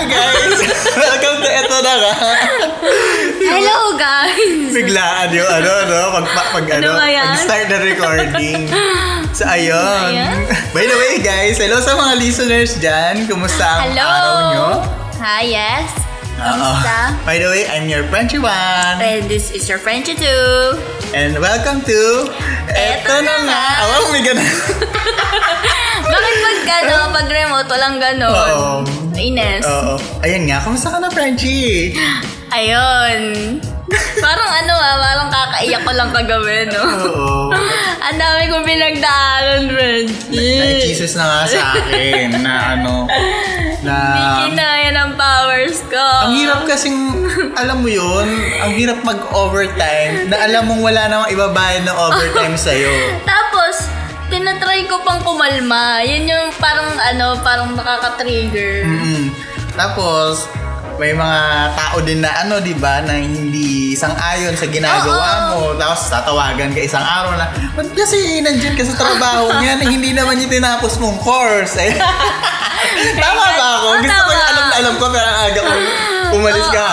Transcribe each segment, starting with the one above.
Hi guys! Welcome to Eto na nga. Hello guys! Biglaan yung ano, no? Pag, pag, pag ano, ba yan? pag start na recording. So, ayun. Ano? By the way, guys, hello sa mga listeners dyan. Kumusta ang Hello! araw nyo? Hi, yes. Kamusta? By the way, I'm your Frenchy one. And this is your Frenchie too. And welcome to Eto na nga. Oh, my God. Bakit pag ano, pag remote, walang ganon? Oo. Ines. Oo. Ayun nga, kamusta ka na, Frenchie? Ayun. Parang ano ah, parang kakaiyak ko lang kagabi, no? Oo. Ang dami kong pinagdaanan, Frenchie. Nag-Jesus na nga sa akin na ano, na... Hindi kinaya ng powers ko. Ang hirap kasing, alam mo yun, ang hirap mag-overtime na alam mong wala namang ibabayad ng overtime sa'yo. Tapos, tinatry ko pang kumalma. Yun yung parang ano, parang nakaka-trigger. Mm. Tapos, may mga tao din na ano, di ba, na hindi sang-ayon sa ginagawa mo. Tapos, tatawagan ka isang araw na, ba't kasi nandyan ka sa trabaho niya na hindi naman yung tinapos mong course? Eh. tama ba ako? Oo, Gusto ko yung alam na alam ko, pero ang aga ko umalis ka.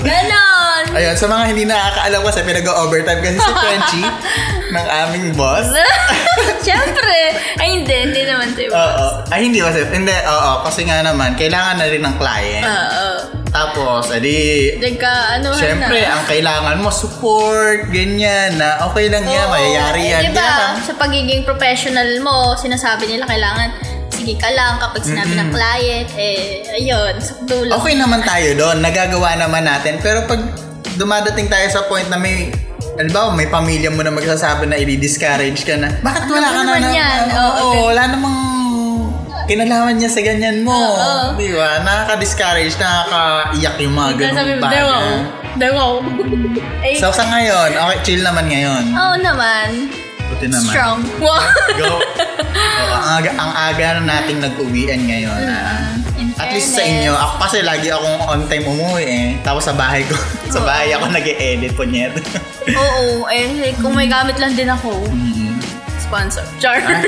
Ganon! Ayun, sa mga hindi nakakaalam kasi pinag-overtime kasi si Frenchie ng aming boss. Siyempre! Ay, hindi. Hindi naman si Oo. Ay, hindi kasi. Hindi, oo. Kasi nga naman, kailangan na rin ng client. Oo. Tapos, edi, Nagka, ano syempre, na. ang kailangan mo, support, ganyan, na okay lang yan, mayayari yan. Eh, diba, Kaya- sa pagiging professional mo, sinasabi nila kailangan, sige ka lang kapag sinabi ng client, eh, ayun, sa dulo. Okay naman tayo doon, nagagawa naman natin. Pero pag dumadating tayo sa point na may Halimbawa, may pamilya mo na magsasabi na i-discourage ka na. Bakit wala ka na na? yan? Oo, Oo, wala namang kinalaman niya sa ganyan mo. Oo. Di ba? Nakaka-discourage, nakaka-iyak yung mga mo, bagay. Dewaw. Eh, So, sa ngayon, okay, chill naman ngayon. oo naman. Buti naman. Strong. Wow. Go. Oo, ang aga, ang aga na nating nag-uwian ngayon. ah. At least sa inyo, ako kasi lagi akong on time umuwi eh. Tapos sa bahay ko, sa bahay ako nag-e-edit po niya. Oo, eh, kung may gamit lang din ako. Sponsor. Char. Ah,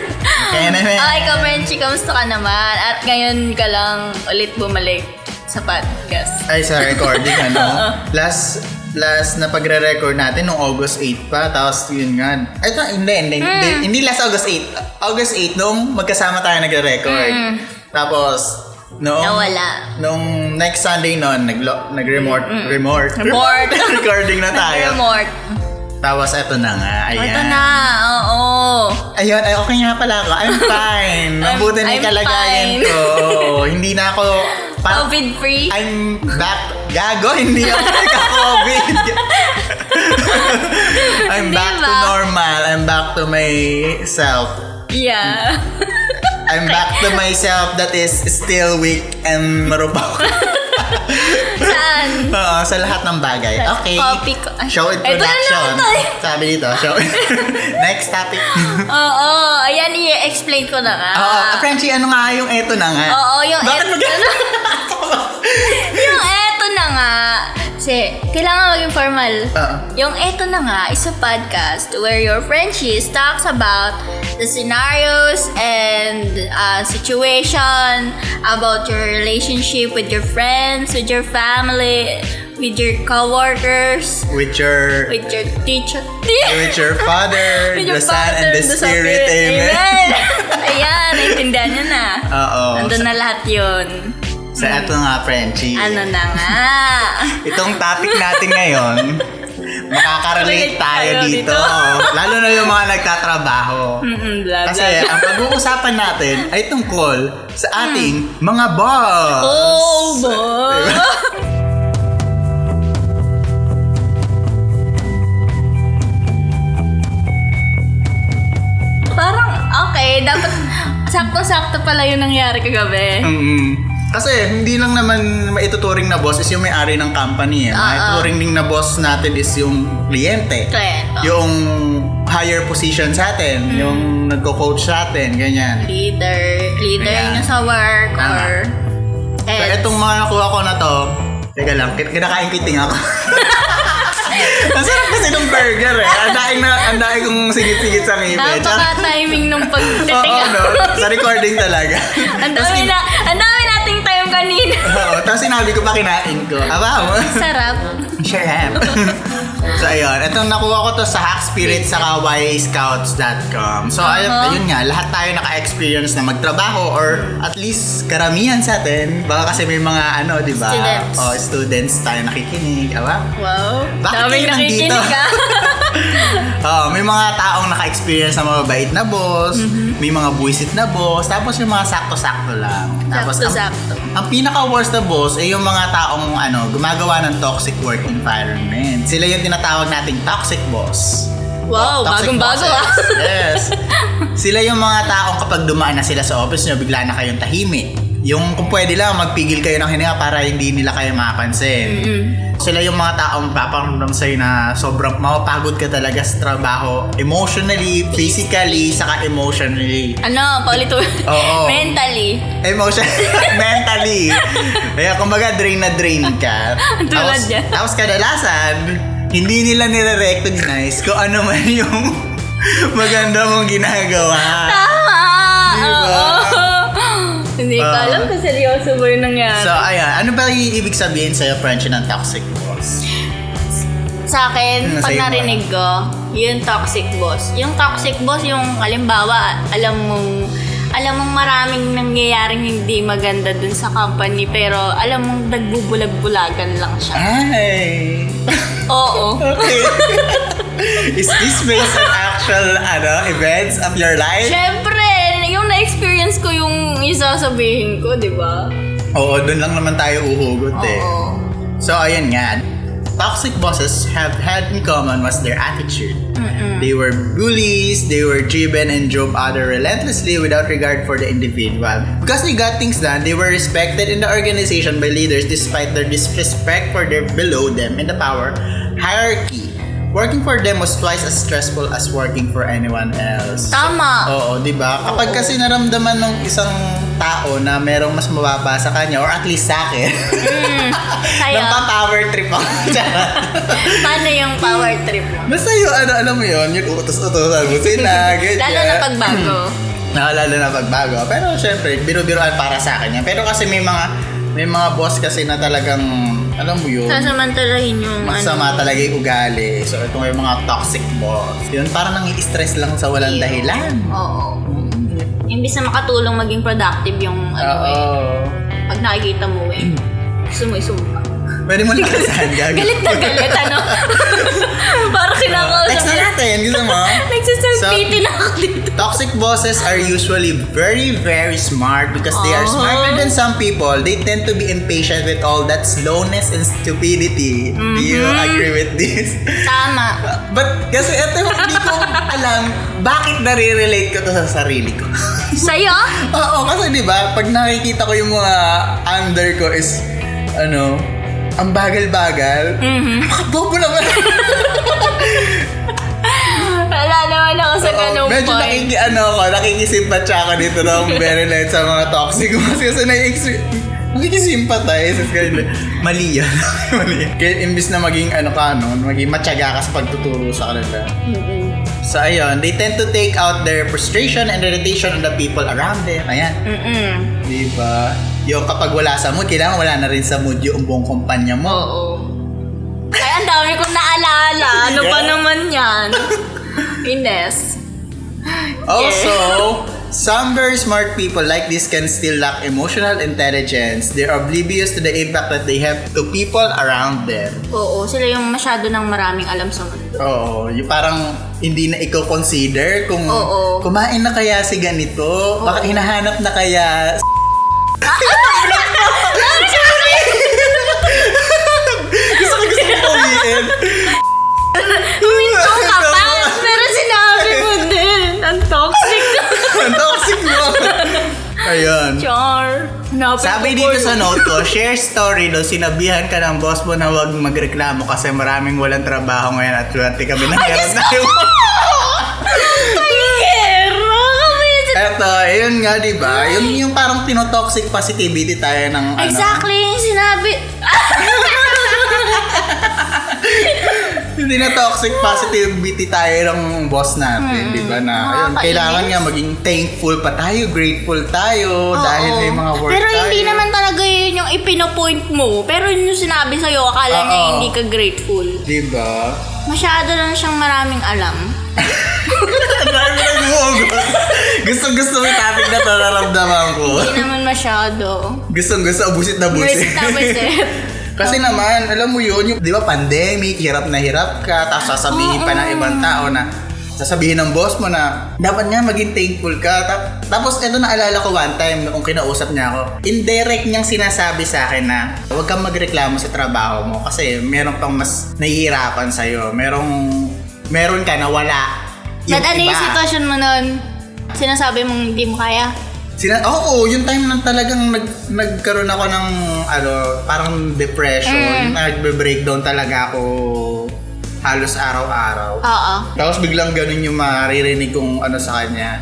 kaya naman. Ay, ka, Frenchie, kamusta ka naman? At ngayon ka lang ulit bumalik sa podcast. Ay, sa recording ano. last last na pagre-record natin nung August 8 pa. Tapos yun nga. Ay, ito, hindi, hindi, hindi, Hmm. hindi last August 8. August 8 nung magkasama tayo nagre-record. Mm. Tapos, noong, Nawala. Nung next Sunday nun, nag nag-remort, remort, Remort. recording na tayo. Remort. Tapos eto na nga, ayan. Ito na, oo. Ayun, ay okay nga pala ako. I'm fine. Mabuti na yung kalagayan ko. Hindi na ako... pa- COVID-free. I'm back. Gago, hindi ako nagka-COVID. I'm back to Diba? normal. I'm back to myself. Yeah. I'm back to myself that is still weak and marupok. Saan? Oo, sa lahat ng bagay. Okay. Copy ko. Show ito na introduction. lang to eh. Sabi dito, show Next topic. Oo, ayan, i-explain ko na nga. Oo, Frenchie, ano nga yung eto na nga? Oo, yung Bakit eto- mag- yung eto na nga. Kasi, kailangan maging formal. Oo. Yung eto na nga is a podcast where your Frenchies talks about the scenarios and uh, situation about your relationship with your friends, with your family, with your coworkers, With your with your teacher. with your father, With the your son, and father, the spirit. Amen. Amen. Ayan, naintindihan nyo na. Oo. Nandun na lahat yun. Sa eto nga, Frenchie. Ano na nga. Itong topic natin ngayon, makaka-relate Relate tayo tayo dito. dito. Lalo na yung mga nagtatrabaho. Mm-mm, blah, Kasi blah. ang pag-uusapan natin ay tungkol sa ating mga boss. Oh, boy. Diba? Parang, okay, dapat sakto-sakto pala yung nangyari kagabi. Mm-mm. Kasi hindi lang naman maituturing na boss is yung may-ari ng company. Eh. Oo. Maituturing din na boss natin is yung kliyente. Kliyente. Yung higher position sa atin. Yung nagko-coach sa atin. Ganyan. Leader. Leader niya sa work Tama. or So, heads. etong mga nakuha ko na to, teka lang, kin- kinakain kiting ako. Ang sarap kasi ng burger eh. Ang daing na, ang daing kong sigit-sigit sa ngipin. Napaka-timing nung Oo, pagtitinga. no? Sa recording talaga. Ang dami na, ang dami kanina. Oo, tapos sinabi ko pa kinain ko. Aba mo. Sarap. So, ayun. Itong nakuha ko to sa Hackspirit sa yscouts.com. So, ayun, Uh-huh. ayun nga. Lahat tayo naka-experience na magtrabaho or at least karamihan sa atin. Baka kasi may mga ano, di ba? Students. Oh, students tayo nakikinig. Aba? Wow. Bakit Daming kayo nandito? ah. Oo, may mga taong naka-experience na mababait na boss, Mm-hmm. may mga buwisit na boss, tapos yung mga sakto-sakto lang. Tapos ang, Sakto-sakto. ang pinaka-worst na boss ay yung mga taong ano, gumagawa ng toxic work environment. Sila yung tinatawag nating toxic boss. Wow, Toxic bagong-bago ah. Yes. Sila yung mga taong kapag dumaan na sila sa office nyo, bigla na kayong tahimik. Yung kung pwede lang, magpigil kayo ng hininga para hindi nila kayo mapapansin. Mm-mm. Sila yung mga taong paparamdam sa'yo na sobrang mapapagod ka talaga sa trabaho. Emotionally, physically, saka emotionally. Ano, paulit Oo. Mentally. Emotion, mentally. Kaya kumbaga drain na drain ka. Tulad tapos, niya. tapos kadalasan, hindi nila nire-recognize kung ano man yung maganda mong ginagawa. Tama! Diba? Oo. Hindi ko Ah. alam kung seryoso ba yung nangyari. So, ayan. Ano ba yung ibig sabihin sa'yo, friendship ng toxic boss? sa akin, Ano pag sa'yo narinig ko, yung toxic boss. Yung toxic boss, yung halimbawa, alam mong alam mong maraming nangyayaring hindi maganda dun sa company pero alam mong nagbubulag-bulagan lang siya. Ay! Oo. Okay. Is this based on actual ano, events of your life? Siyempre, yung na-experience ko yung isasabihin ko, di ba? Oo, doon lang naman tayo uhugot eh. Oo. So, ayun nga. Toxic bosses have had in common was their attitude. Mm-mm. They were bullies, they were driven and drove others relentlessly without regard for the individual. Because they got things done, they were respected in the organization by leaders despite their disrespect for their below them in the power hierarchy. Working for them was twice as stressful as working for anyone else. Tama. Oo, di ba? Kapag kasi naramdaman ng isang tao na merong mas mababa sa kanya, or at least sa akin, Mm. Kaya, Nagpa-power trip ako. Paano yung power trip mo? Basta yung ano, alam mo yun, yung utos-utosan mo sila, ganyan. Lalo na pagbago. Lalo na pagbago. Pero syempre, biro-biroan para sa akin yan. Pero kasi may mga, may mga boss kasi na talagang, alam mo yun, Sasamantalahin yung masama ano. talaga yung ugali. So, ito may mga toxic boss. Yun, parang nang stress lang sa walang dahilan. Oo. Imbis na makatulong maging productive yung ano Oo. eh. Pag nakikita mo eh. Gusto mo isumpa. Pwede mo gagawin. Galit na galit, ano? Parang kinakausap Next na natin, gusto mo? Nagsasalpiti So- na ako dito. Toxic bosses are usually very, very smart because they are Oh. smarter than some people. They tend to be impatient with all that slowness and stupidity. Do you Mm-hmm. agree with this? Tama. But kasi ito hindi ko alam bakit nare-relate ko to sa sarili ko. Sa'yo? Oo, kasi di ba pag nakikita ko yung mga under ko is ano, ang bagal-bagal. Mhm. Bobo naman. Wala naman ako sa ganung medyo point. nakiki, ano ako, nakikisimpatya ako dito ng very light sa mga toxic boss kasi na-experience Nakikisimpatize. Kasi mali yan. mali. Kaya imbis na maging ano ka, no, maging matyaga ka sa pagtuturo sa kanila. Mm-mm. So ayun, they tend to take out their frustration and irritation on the people around them. Ayan. Mm-mm. Di ba? Yung kapag wala sa mood, kailangan wala na rin sa mood yung buong kumpanya mo. Oo. Ay, ang dami kong naalala. Ano pa Yeah. naman yan? Ines. Also, some very smart people like this can still lack emotional intelligence. They're oblivious to the impact that they have to people around them. Oo, sila yung masyado ng maraming alam sa mundo. Oo, yung parang hindi na ikaw consider kung Oo. kumain na kaya si ganito, baka hinahanap na kaya gusto ko gusto ko umiin. Huminto ka pa! Pero sinabi mo din. Ang toxic. Ang toxic mo. Ayun. Char. Hanapin Sabi dito sa note ko, share story daw, sinabihan ka ng boss mo na huwag magreklamo kasi maraming walang trabaho ngayon at swerte kami na hirap na yung... Ay, Kera! Kami- Eto, yun nga, di ba? Yun yung parang tinotoxic positivity tayo ng ano. Exactly yung sinabi. Hindi na toxic positivity tayo ng boss natin, di ba? Na ayun, Nakakainis. kailangan nga maging thankful pa tayo, grateful tayo dahil Oo. may mga work Pero tayo. hindi naman talaga yun yung ipinopoint mo. Pero yun yung sinabi sa'yo, akala niya Oo. hindi ka grateful. Di ba? Masyado lang siyang maraming alam. Ang dami gumugot. Gustong gusto mo yung topic na to, nararamdaman ko. Hindi naman masyado. Gustong gusto, abusit na busit. Busit na busit. Kasi naman, alam mo yun, yung, di ba, pandemic, hirap na hirap ka, tapos sasabihin pa ng ibang tao na, sasabihin ng boss mo na, dapat nga maging thankful ka. Ta- tapos, ito naalala ko one time, nung kinausap niya ako, indirect niyang sinasabi sa akin na, huwag kang magreklamo sa trabaho mo kasi meron pang mas nahihirapan sa'yo. Merong, meron ka na wala. But ano yung sitwasyon mo nun? Sinasabi mong hindi mo kaya? Sina Oo, yung time na talagang nag nagkaroon ako ng ano, parang depression, Mm. nagbe-breakdown talaga ako halos araw-araw. Oo. Tapos biglang ganun yung maririnig kong ano sa kanya.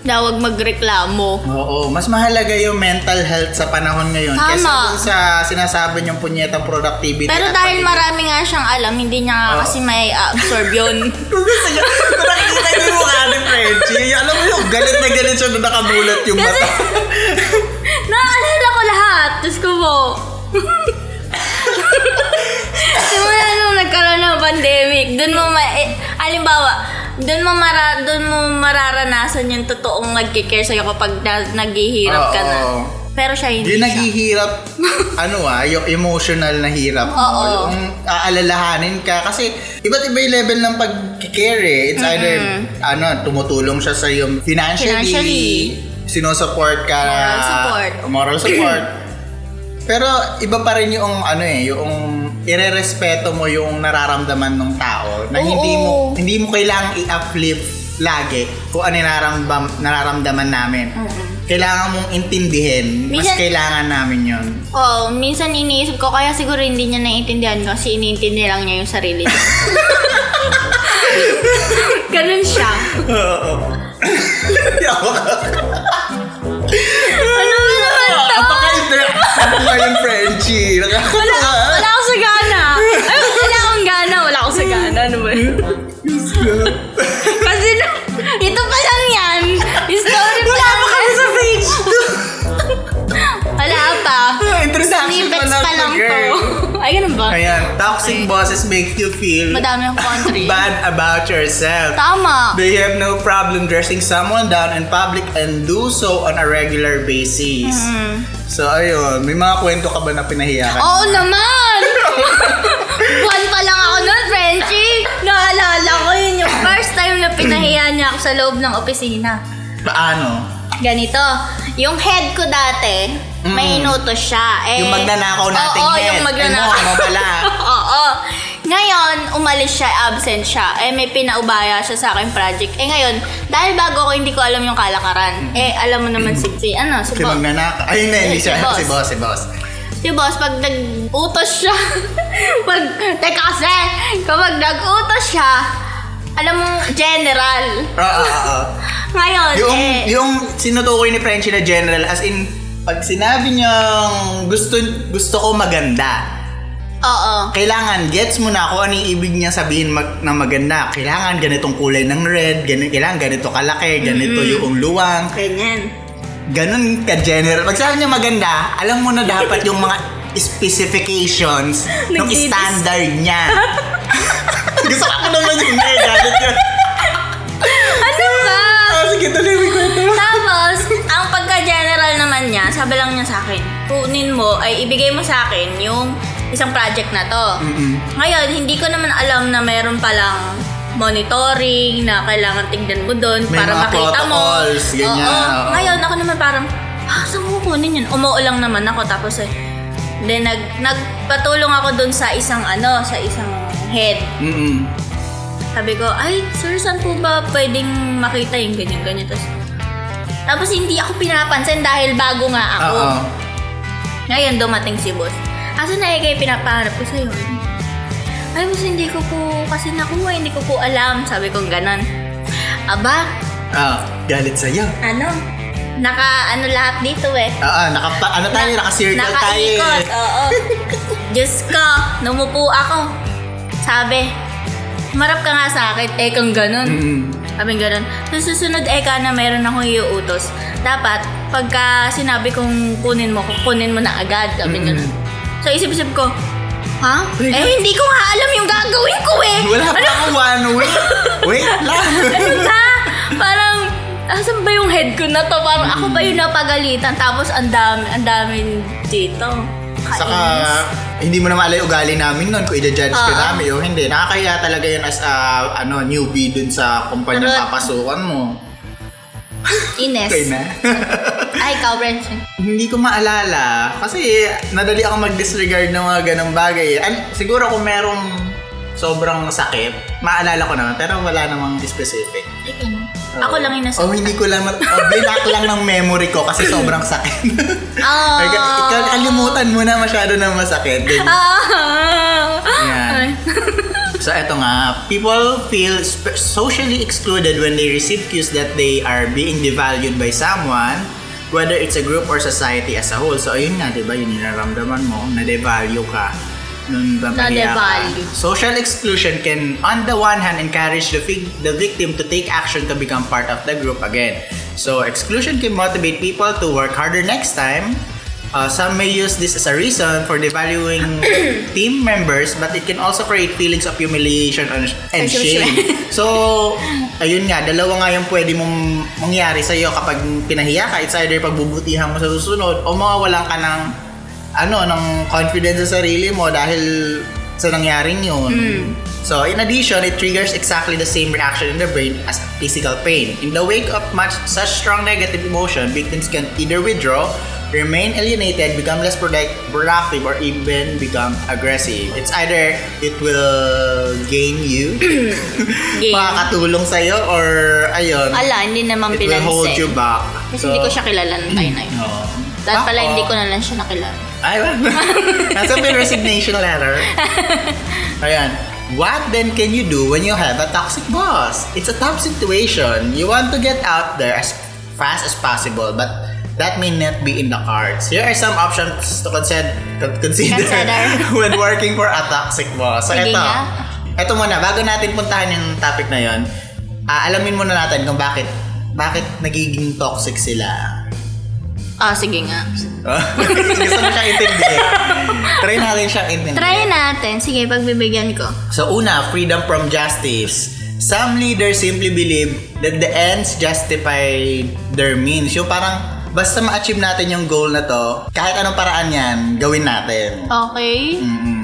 Na huwag magreklamo. Oo, mas mahalaga yung mental health sa panahon ngayon Tama. dun sa sinasabi niyong punyetang productivity. Pero at dahil pagiging- marami nga siyang alam, hindi niya nga Oo. kasi may absorb yun. Kung gusto niya, kung nakikita niyo yung mukha ni Frenchie, alam mo yung galit na galit siya nung nakabulat yung mata. naalala ko lahat. Diyos ko po. Simula nung nagkaroon ng pandemic, dun mo ma... Eh, alimbawa, dun mo, mara, dun mo mararanasan yung totoong nagkikare sa'yo kapag na, naghihirap ka na. Oo. Pero siya hindi Yung siya. naghihirap, ano ah, yung emotional na hirap mo. Oo. Yung aalalahanin ka. Kasi iba't iba yung level ng pag-care eh. It's either, ano, tumutulong siya sa iyo financially, Financially. sinusupport ka. Moral support. Moral support. Pero iba pa rin yung ano eh, yung irerespeto mo yung nararamdaman ng tao na Oo. hindi mo hindi mo kailangang i-uplift lagi kung ano yung nararamdam, nararamdaman namin. Kailangan mong intindihin. Mas Minsan- kailangan namin yun. Oo, minsan iniisip ko, kaya siguro hindi niya naiintindihan kasi iniintindi lang niya yung sarili niya. Ganun siya. Ano ba naman to? Apaka-interact mo ngayon, Frenchie. Wala, Nakakatawa. Ano ba? yun? Kasi na, ito pa lang yan. Story pa lang. Wala pa sa page Wala pa. Introduction Snippets pa pa lang lang to. girl. Ay, ganun ba? Ayan, toxic bosses make you feel Madami akong country. bad about yourself. Tama. They have no problem dressing someone down in public and do so on a regular basis. So, ayun. May mga kwento ka ba na pinahiya ka? Oo naman! Buwan pa lang ako nun, Frenchie. Naalala ko yun yung first time na pinahiya niya ako sa loob ng opisina. Paano? Ganito, yung head ko dati, may inutos siya. Eh, Yung magnanakaw nating oo, head. yung magnanakaw. Ano, pala? oo. Ngayon, umalis siya, absent siya. Eh, may pinaubaya siya sa akin project. Eh, ngayon, dahil bago ako, hindi ko alam yung kalakaran. Eh, alam mo naman si, si ano, si Si Bob. magnanakaw. Na, hindi Si siya. boss. Si boss, si boss. Si boss, pag nag-utos siya, pag, teka kasi, kapag nag-utos siya, alam mo, general. Oo, oo, oo. Ngayon, Yung, eh, yung sinutukoy ni Frenchie na general, as in, pag sinabi niyang gusto, gusto ko maganda, oo. kailangan gets mo na kung ano yung ibig niya sabihin mag, na maganda. Kailangan ganitong kulay ng red, ganito, kailangan ganito kalaki, ganito yung luwang. Ganyan. Ganun ka-general. Pag sabi niya maganda, alam mo na dapat yung mga specifications ng standard niya. Gusto ko naman yung may galit yun. Ano ba? Ah, sige, tuloy mo yung kwento. Tapos, ang pagka-general naman niya, sabi lang niya sa akin, kunin mo, ay ibigay mo sa akin yung isang project na to. Mm-mm. Ngayon, hindi ko naman alam na meron palang monitoring na kailangan tignan mo doon May para mga makita mo. protocols, ganyan, Oo. oo. Ngayon, ako naman parang, ah, saan ko kunin yun? Umuo lang naman ako. Tapos, eh, then nag, nagpatulong ako doon sa isang ano, sa isang head. Mm-mm. Sabi ko, ay, sir, saan po ba pwedeng makita yung ganyan-ganyan? Tapos, tapos hindi ako pinapansin dahil bago nga ako. Oo. Ngayon, dumating si boss. Asa na eh, kayo pinapahanap ko sa'yo? Ay, boss, hindi ko po kasi nakuha, hindi ko po alam. Sabi kong ganon. Aba, Ah, galit sa'yo. ano? Naka, ano lahat dito eh. Oo, naka, ano tayo, naka-circle tayo. Nakaikot, eh. oo. Diyos ko, numupo ako. Sabi, marap ka nga sa akin, eh kang ganun. Mm. Sabi ganun. Sa susunod eka na meron akong iuutos, dapat pagka sinabi kong kunin mo, kunin mo na agad. Sabi Mm. ganun. So isip-isip ko, ha? Wait. Eh hindi ko nga alam yung gagawin ko eh. Wala pa akong one week. Wait lang. Ano na? Parang, asan ba yung head ko na to? Parang ako ba yung napagalitan? Tapos ang dami, ang dami dito. Saka, Kainis. hindi mo na maalala yung ugali namin nun kung i-judge ka Oo. namin o hindi. Nakakaya talaga yun as a ano, newbie dun sa kumpanya Correct. papasukan mo. Ines. Okay na. Ay, ikaw, Brenton. hindi ko maalala. Kasi nadali ako mag-disregard ng mga ganong bagay. An- siguro kung merong sobrang sakit, maalala ko naman. Pero wala namang specific. Ay, ano? Ako lang yung nasa... Oh, hindi ko lang, uh, blinak lang ng memory ko kasi sobrang sakit. Ah. Like, ikaw, kalimutan mo na masyado na masakit. Ganyan. Ah! Yan. Ay. So eto nga, people feel sp- socially excluded when they receive cues that they are being devalued by someone, whether it's a group or society as a whole. So ayun nga, di ba, yun yung nararamdaman mo, na devalue ka. Nung napahiya ka. Na-devalue. Social exclusion can, on the one hand, encourage the, fig- the victim to take action to become part of the group again. So exclusion can motivate people to work harder next time. Uh, some may use this as a reason for devaluing team members, but it can also create feelings of humiliation and, and shame. So, ayun nga, dalawa nga yung pwede mong mangyari sa'yo kapag pinahiya ka. It's either pagbubutihan mo sa susunod o mawawalan ka ng ano, ng confidence sa sarili mo dahil sa nangyaring yun. So, in addition, it triggers exactly the same reaction in the brain as physical pain. In the wake of much such strong negative emotion, victims can either withdraw, remain alienated, become less product- productive, or even become aggressive. It's either it will gain you, Gain. makakatulong sa'yo, or ayun, Ala, hindi naman it will hold pinansin. you back. Kasi hindi ko siya kilala nung time na yun. Oo. Dahil pala hindi ko na lang siya nakilala. Ay, nasa may resignation letter. Ayan. What then can you do when you have a toxic boss? It's a tough situation. You want to get out there as fast as possible, but that may not be in the cards. Here are some options to consider, consider, Consider. when working for a toxic boss. So, Sige ito. nga. Ito muna, bago natin puntahan yung topic na yon, ah, alamin muna natin kung bakit bakit nagiging toxic sila. Ah, sige nga. Gusto mo siyang intindihin. Try natin siyang intindihin. Try natin. Sige, pagbibigyan ko. So una, freedom from justice. Some leaders simply believe that the ends justify their means. Yung parang, basta ma-achieve natin yung goal na to, kahit anong paraan yan, gawin natin. Okay. Mm-mm.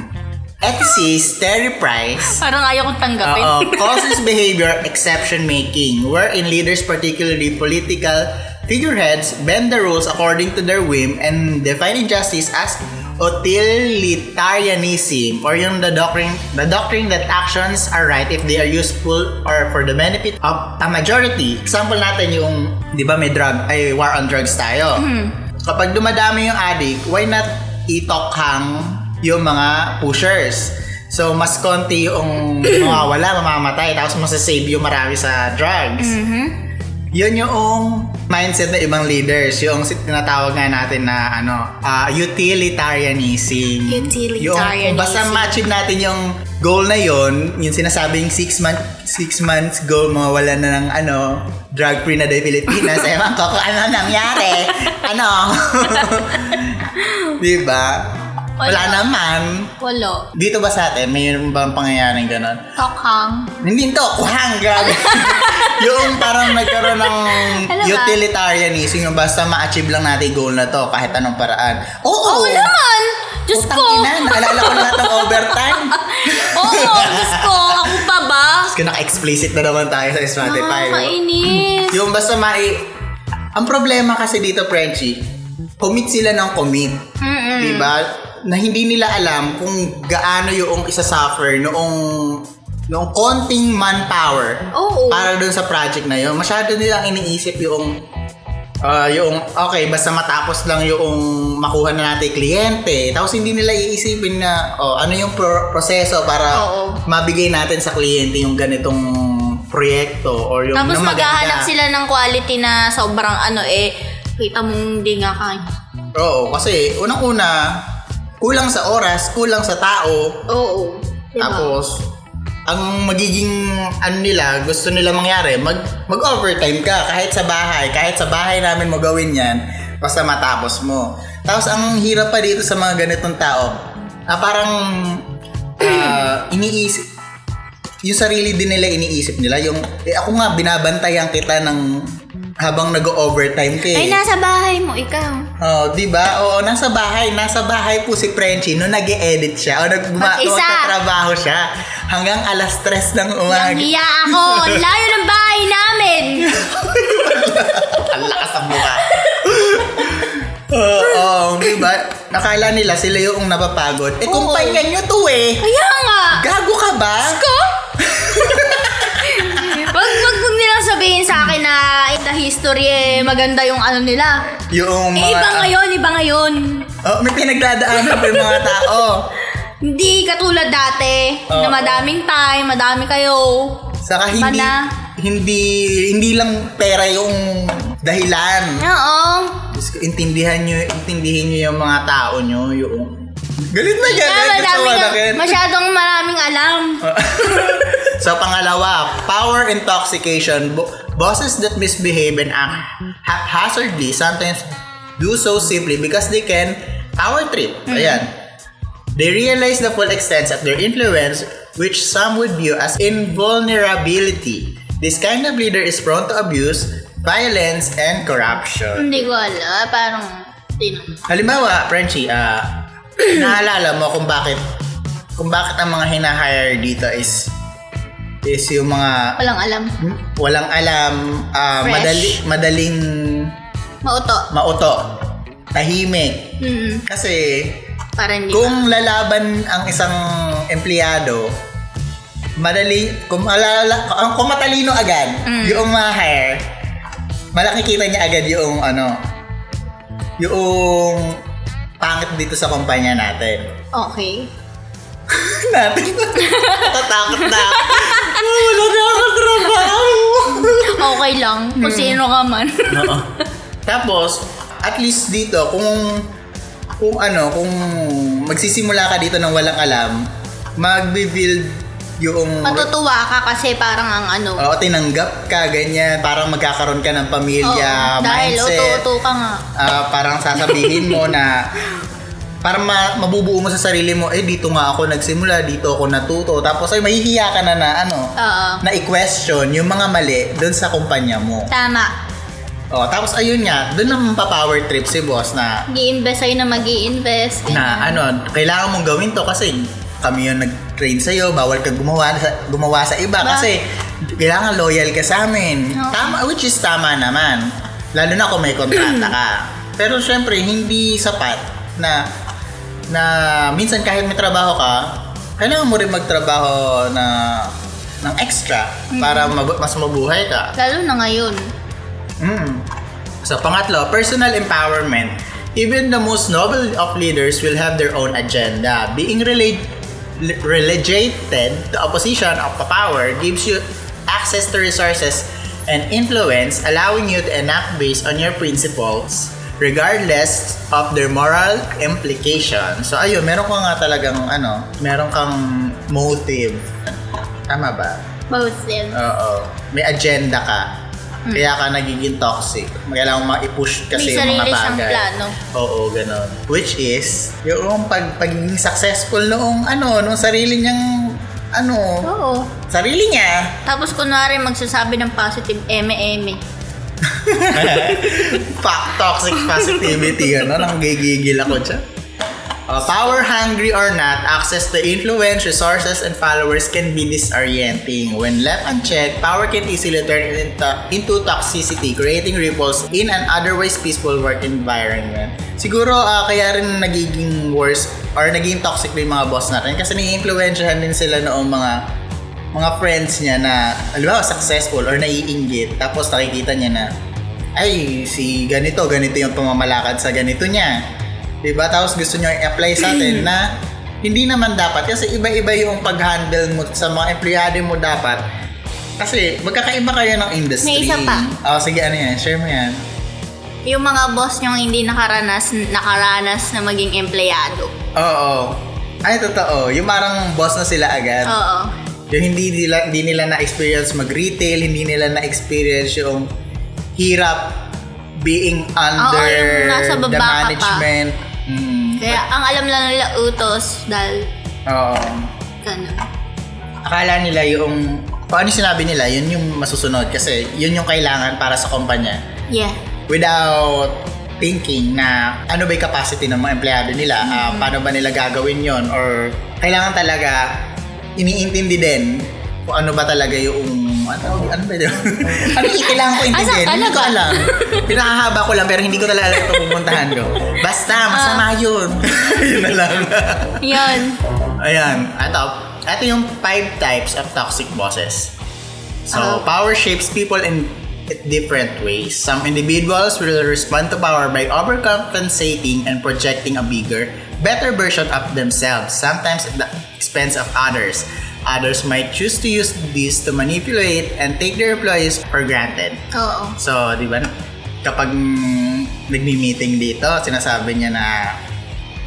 Ethicist Terry Price Parang ayaw kong tanggapin. Oo, causes behavior exception making, wherein leaders, particularly political figureheads, bend the rules according to their whim and defining justice as utilitarianism or yung the doctrine the doctrine that actions are right if they are useful or for the benefit of a majority. Example natin yung 'di ba may drug ay war on drugs tayo. Kapag dumadami yung addict, why not itokhang yung mga pushers? So, mas konti yung mawawala, mamamatay, tapos masasave yung marami sa drugs. Yun yung mindset ng ibang leaders, yung tinatawag nga natin na ano, ah, utilitarianism. Utilitarianism. Yung basta ma-achieve natin yung goal na yun, yung sinasabing six month six months goal, mawawala na ng ano, drug-free na the Pilipinas. Ewan ko kung ano nangyari. ano? Di ba? Wala Wala. naman. Walo. Dito ba sa atin, mayroon ba pangyayaring ganon? Tokhang. Hindi to, kuhang, grabe. yung parang nagkaroon ng Ano ba? utilitarianism, yung basta ma-achieve lang natin goal na to, kahit anong paraan. Oo! Oo naman! Diyos Putang ko! ina, naalala ko lahat ng overtime. Oo, Diyos ko! Ako pa ba? Kasi naka-explicit na naman tayo sa Spotify. no? Nakakainis. Yung basta mai... Ang problema kasi dito, Frenchie, commit sila ng commit. Mm-mm. Diba? Na hindi nila alam kung gaano yung isa-suffer noong noong konting manpower Oo. para dun sa project na yun. Masyado nilang iniisip yung ah, yung okay, basta matapos lang yung makuha na natin kliyente. Tapos hindi nila iisipin na oh, ano yung pro- proseso para Oo. mabigay natin sa kliyente yung ganitong proyekto or yung Tapos maghahanap sila ng quality na sobrang ano eh, kita mong hindi nga kaya. Oo, kasi unang-una, kulang sa oras, kulang sa tao, Oo. Diba? tapos ang magiging ano nila, gusto nila mangyari, mag mag-overtime ka kahit sa bahay, kahit sa bahay namin mo gawin 'yan basta matapos mo. Tapos ang hirap pa dito sa mga ganitong tao, ah, parang ah, iniisip yung sarili din nila iniisip nila yung eh, ako nga binabantayan kita ng habang nag-overtime ka eh. Ay, nasa bahay mo, ikaw. Oh, 'di ba? Oo, nasa bahay, nasa bahay po si Frenchie no nag-edit siya o nag Mag-isa. trabaho siya hanggang alas 3 ng umaga. Yang hiya ako. Layo ng bahay namin. Ang lakas ang mukha. Oo, di ba? Nakala nila sila yung napapagod. Eh, Oo. kumpanya nyo to eh. Kaya nga. Gago ka ba? Ko? Sabihin sa akin na in the history eh, maganda yung ano nila. Yung Eh, mga... iba ngayon, iba ngayon. Oh, may pinagdadaanan pa yung mga tao. Hindi katulad dati, na Oo. madaming time, madami kayo. Saka hindi, na. hindi, hindi lang pera yung dahilan. Oo. Diyos ko, intindihan nyo, intindihin nyo yung mga tao nyo, yung... Galit na yan, Kaya madami sa ka, walakin. masyadong maraming alam. so, pangalawa, power intoxication. Bo- bosses that misbehave and act haphazardly sometimes do so simply because they can power trip. Ayan. They realize the full extent of their influence, which some would view as invulnerability. This kind of leader is prone to abuse, violence, and corruption. Hindi ko alam. Parang, sino? Halimbawa, Frenchie, ah, naalala mo kung bakit kung bakit ang mga hinahire dito is is yung mga Walang alam. hmm, walang alam, ah, Fresh. madali, madaling Mauto. mauto, tahimik. Mm, Kasi para hindi kung lalaban ang isang empleyado, madali, kung, alala, kung matalino agad, Mm. yung ma-hire, malaki kita niya agad yung ano, yung pangit dito sa kumpanya natin. Okay. natin. Tatakot na. Wala na akong trabaho. Okay lang. Kung sino ka man. Oo. Tapos, at least dito, kung kung ano, kung magsisimula ka dito ng walang alam, magbe-build yung Matutuwa ka kasi parang ang ano. Oo, tinanggap ka, ganyan. Parang magkakaroon ka ng pamilya, Oo, dahil mindset. uto-uto ka nga. Ah, parang sasabihin mo na parang ma- mabubuo mo sa sarili mo, eh dito nga ako nagsimula, dito ako natuto. Tapos ay mahihiya ka na na ano, Oo. na i-question yung mga mali doon sa kumpanya mo. Tama. Oh, tapos ayun nga, doon naman pa-power trip si boss na Mag-i-invest sa'yo na mag invest na ano, kailangan mong gawin to kasi kami yung nag-train sa'yo, bawal ka gumawa sa, gumawa sa iba Ba? kasi kailangan loyal ka sa amin. Oo. Tama, which is tama naman. Lalo na kung may kontrata ka. Pero syempre, hindi sapat na na minsan kahit may trabaho ka, kailangan mo rin magtrabaho na ng extra para mabu- mas mabuhay ka. Lalo na ngayon. Mm. So, pangatlo, personal empowerment. Even the most noble of leaders will have their own agenda. Being rela- le- relegated to a position of power gives you access to resources and influence, allowing you to enact based on your principles regardless of their moral implication. So, ayun, meron ka nga talagang, ano, meron kang motive. Tama ba? Them. Oo. May agenda ka. Kaya ka nagiging toxic. Kailangan mo ma-push kasi May yung mga bagay. plano. Oo, ganun. Which is, yung pag, pagiging successful noong ano, noong sarili niyang ano, Oo. sarili niya. Tapos kunwari magsasabi ng positive eme-eme. Pa- toxic positivity, ano, nang gigigil ako dyan. Uh, power hungry or not, access to influence, resources, and followers can be disorienting. When left unchecked, power can easily turn into, into toxicity, creating ripples in an otherwise peaceful work environment. Siguro ah, kaya rin nagiging worse or naging toxic din yung mga boss natin kasi ni-influensyahan din sila noong mga mga friends niya na, halimbawa, successful or naiinggit. Tapos nakikita niya na, ay, si ganito, ganito yung pamamalakad sa ganito niya. Diba? Tapos gusto niya i-apply sa atin na hindi naman dapat. Kasi iba-iba yung pag-handle mo sa mga empleyado mo dapat. Kasi magkakaiba kayo ng industry. May isa pa. Oh, sige, ano yan? Share mo yan. Yung mga boss niyong hindi nakaranas, nakaranas na maging empleyado. Oo. Ay, totoo. Yung parang boss na sila agad. Oo. Yung hindi nila, hindi nila na-experience mag-retail, hindi nila na-experience yung hirap being under yung nasa baba the ka pa. management. Mm. Kaya ang alam lang nila utos dahil Oo. ganun. akala nila yung kung ano sinabi nila, yun yung masusunod kasi yun yung kailangan para sa kumpanya Yeah. without thinking na ano ba yung capacity ng mga empleyado nila, ah, paano ba nila gagawin yon or kailangan talaga iniintindi din kung ano ba talaga yung ano, ano ba yun? ano yung kailangan ko intindihin? Ano ko alam. Pinakahaba ko lang pero hindi ko talaga alam ito pupuntahan ko. Basta, masama yun. yun na lang. Yun. Ayan. Ito, ito yung five types of toxic bosses. So, Ah. power shapes people in different ways. Some individuals will respond to power by overcompensating and projecting a bigger, better version of themselves, sometimes at the expense of others. Others might choose to use this to manipulate and take their employees for granted. Oo. So, di ba, kapag nagmi-meeting dito, sinasabi niya na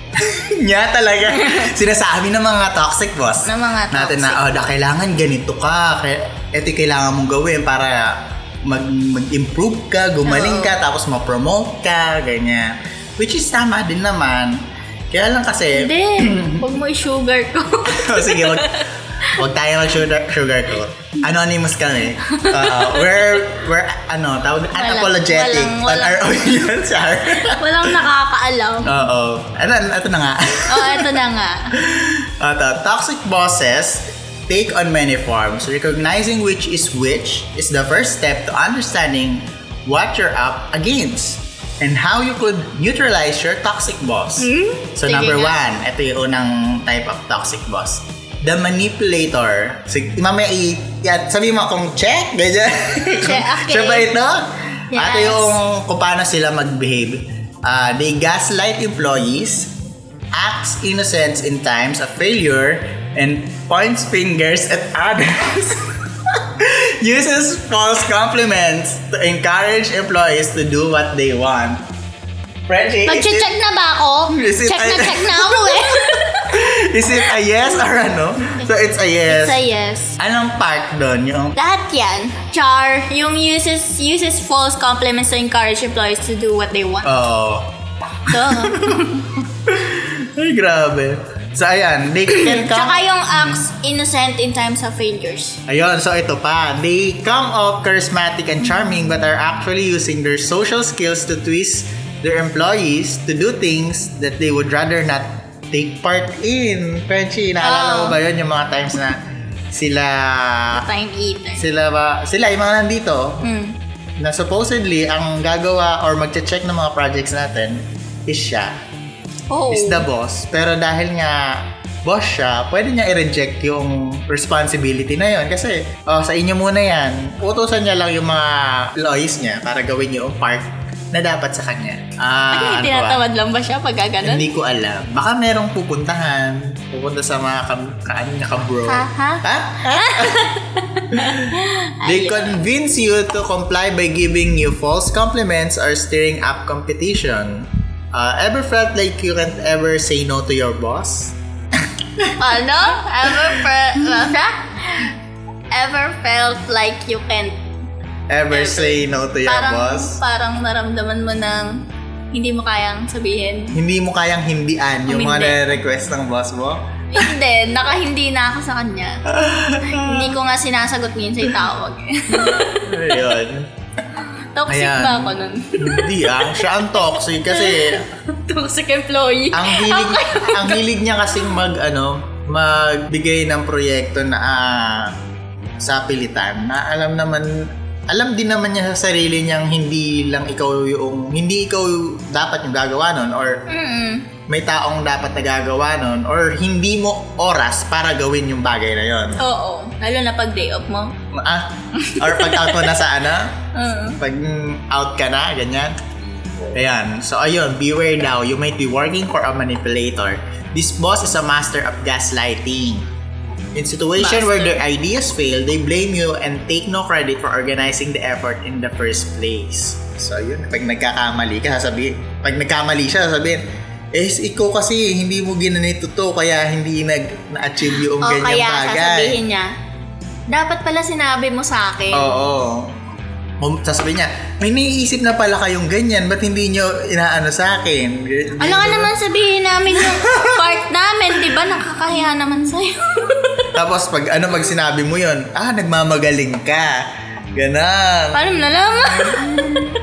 niya talaga sinasabi ng mga toxic boss Ng mga natin na toxic. oh, da, kailangan ganito ka kaya ito kailangan mong gawin para mag, mag-improve ka gumaling Oo. ka tapos ma-promote ka ganyan which is tama din naman kaya lang kasi Hindi. Huwag mo i-sugar ko. Oh, sige, wag, wag tayo mag-sugar, sugar ko. Anonymous kami. Uh, we're, we're, ano, tawag, unapologetic walang- on our walang- audience. Char. Walang nakakaalam. Oo. Ano, ito na nga. oh, eto na nga. Ito, toxic bosses take on many forms. Recognizing which is which is the first step to understanding what you're up against and how you could neutralize your toxic boss. So Sige number nga. one, ito yung unang type of toxic boss. The manipulator. Sige, mamaya i... Yan, sabi mo kung check, ganyan. Check, okay. Siya ba ito? Yes. Ito yung kung paano sila mag-behave. Uh, they gaslight employees, acts innocent in times of failure, and points fingers at others. Uses false compliments to encourage employees to do what they want. Is Mag-check na ba ako? Is it- Check na check na ako eh. is it a yes or a no? So it's a yes. It's a yes. Anong part doon? Yung Lahat yan. Char, yung uses uses false compliments to encourage employees to do what they want. Oh. Duh. Ay, grabe. So, ayan. They can come... Tsaka yung acts innocent in times of failures. Ayun, so ito pa. They come off charismatic and charming but are actually using their social skills to twist their employees to do things that they would rather not take part in. Frenchie, naalala mo Oo. ba yun yung mga times na sila... Time eater. Sila ba... Sila, yung mga nandito, Hmm. na supposedly ang gagawa or magche-check ng mga projects natin is siya. Oh. is the boss. Pero dahil nga boss siya, pwede niya i-reject yung responsibility na yon Kasi, oh, sa inyo muna yan. Utusan niya lang yung mga employees niya para gawin yung part na dapat sa kanya. Ah, Ano yung ano ba? lang ba siya pag gaganon? Hindi ko alam. Baka merong pupuntahan. Pupunta sa mga ka, ka, ano niya, ka-bro. Ha? Ha? Ha? They convince you to comply by giving you false compliments or stirring up competition. Uh, ever felt like you can't ever say no to your boss? ano? Ever felt... Ever felt like you can't Ever Ever. say no to your parang, boss? parang naramdaman mo ng hindi mo kayang sabihin. Hindi mo kayang hindian yung mga Humindi. nare-request ng boss mo? Hindi, nakahindi na ako sa kanya. hindi ko nga sinasagot minsan yung tawag. Ayun. Toxic Ayan. ba ako nun? Hindi ah. Siya ang toxic kasi Toxic employee. ang hilig ang hilig niya kasing mag ano magbigay ng proyekto na ah, sa pilitan na alam naman alam din naman niya sa sarili niyang hindi lang ikaw yung hindi ikaw dapat yung gagawa nun or Mm-mm. may taong dapat na gagawa nun or hindi mo oras para gawin yung bagay na yon. Oo. Lalo na pag day off mo. Ah, or pag out mo na sa ano, pag out ka na, ganyan. Ayan. So, ayun, beware now. You might be working for a manipulator. This boss is a master of gaslighting. In situation where Master. their ideas fail, they blame you and take no credit for organizing the effort in the first place. So, yun. Pag nagkakamali ka, sasabihin, pag nagkamali siya, sasabihin, eh, ikaw kasi hindi mo ginanito to, kaya hindi nag, na-achieve yung O ganyang kaya bagay. sasabihin niya, Dapat pala sinabi mo sa akin. Oo. Um, sasabihin niya, may naiisip na pala kayong ganyan, ba't hindi nyo inaano sa akin? Alam nga naman sabihin namin yung part namin, di ba? Nakakahiya naman sa'yo. Tapos pag ano pag sinabi mo yon, ah, nagmamagaling ka. Ganon. Paano mo nalaman?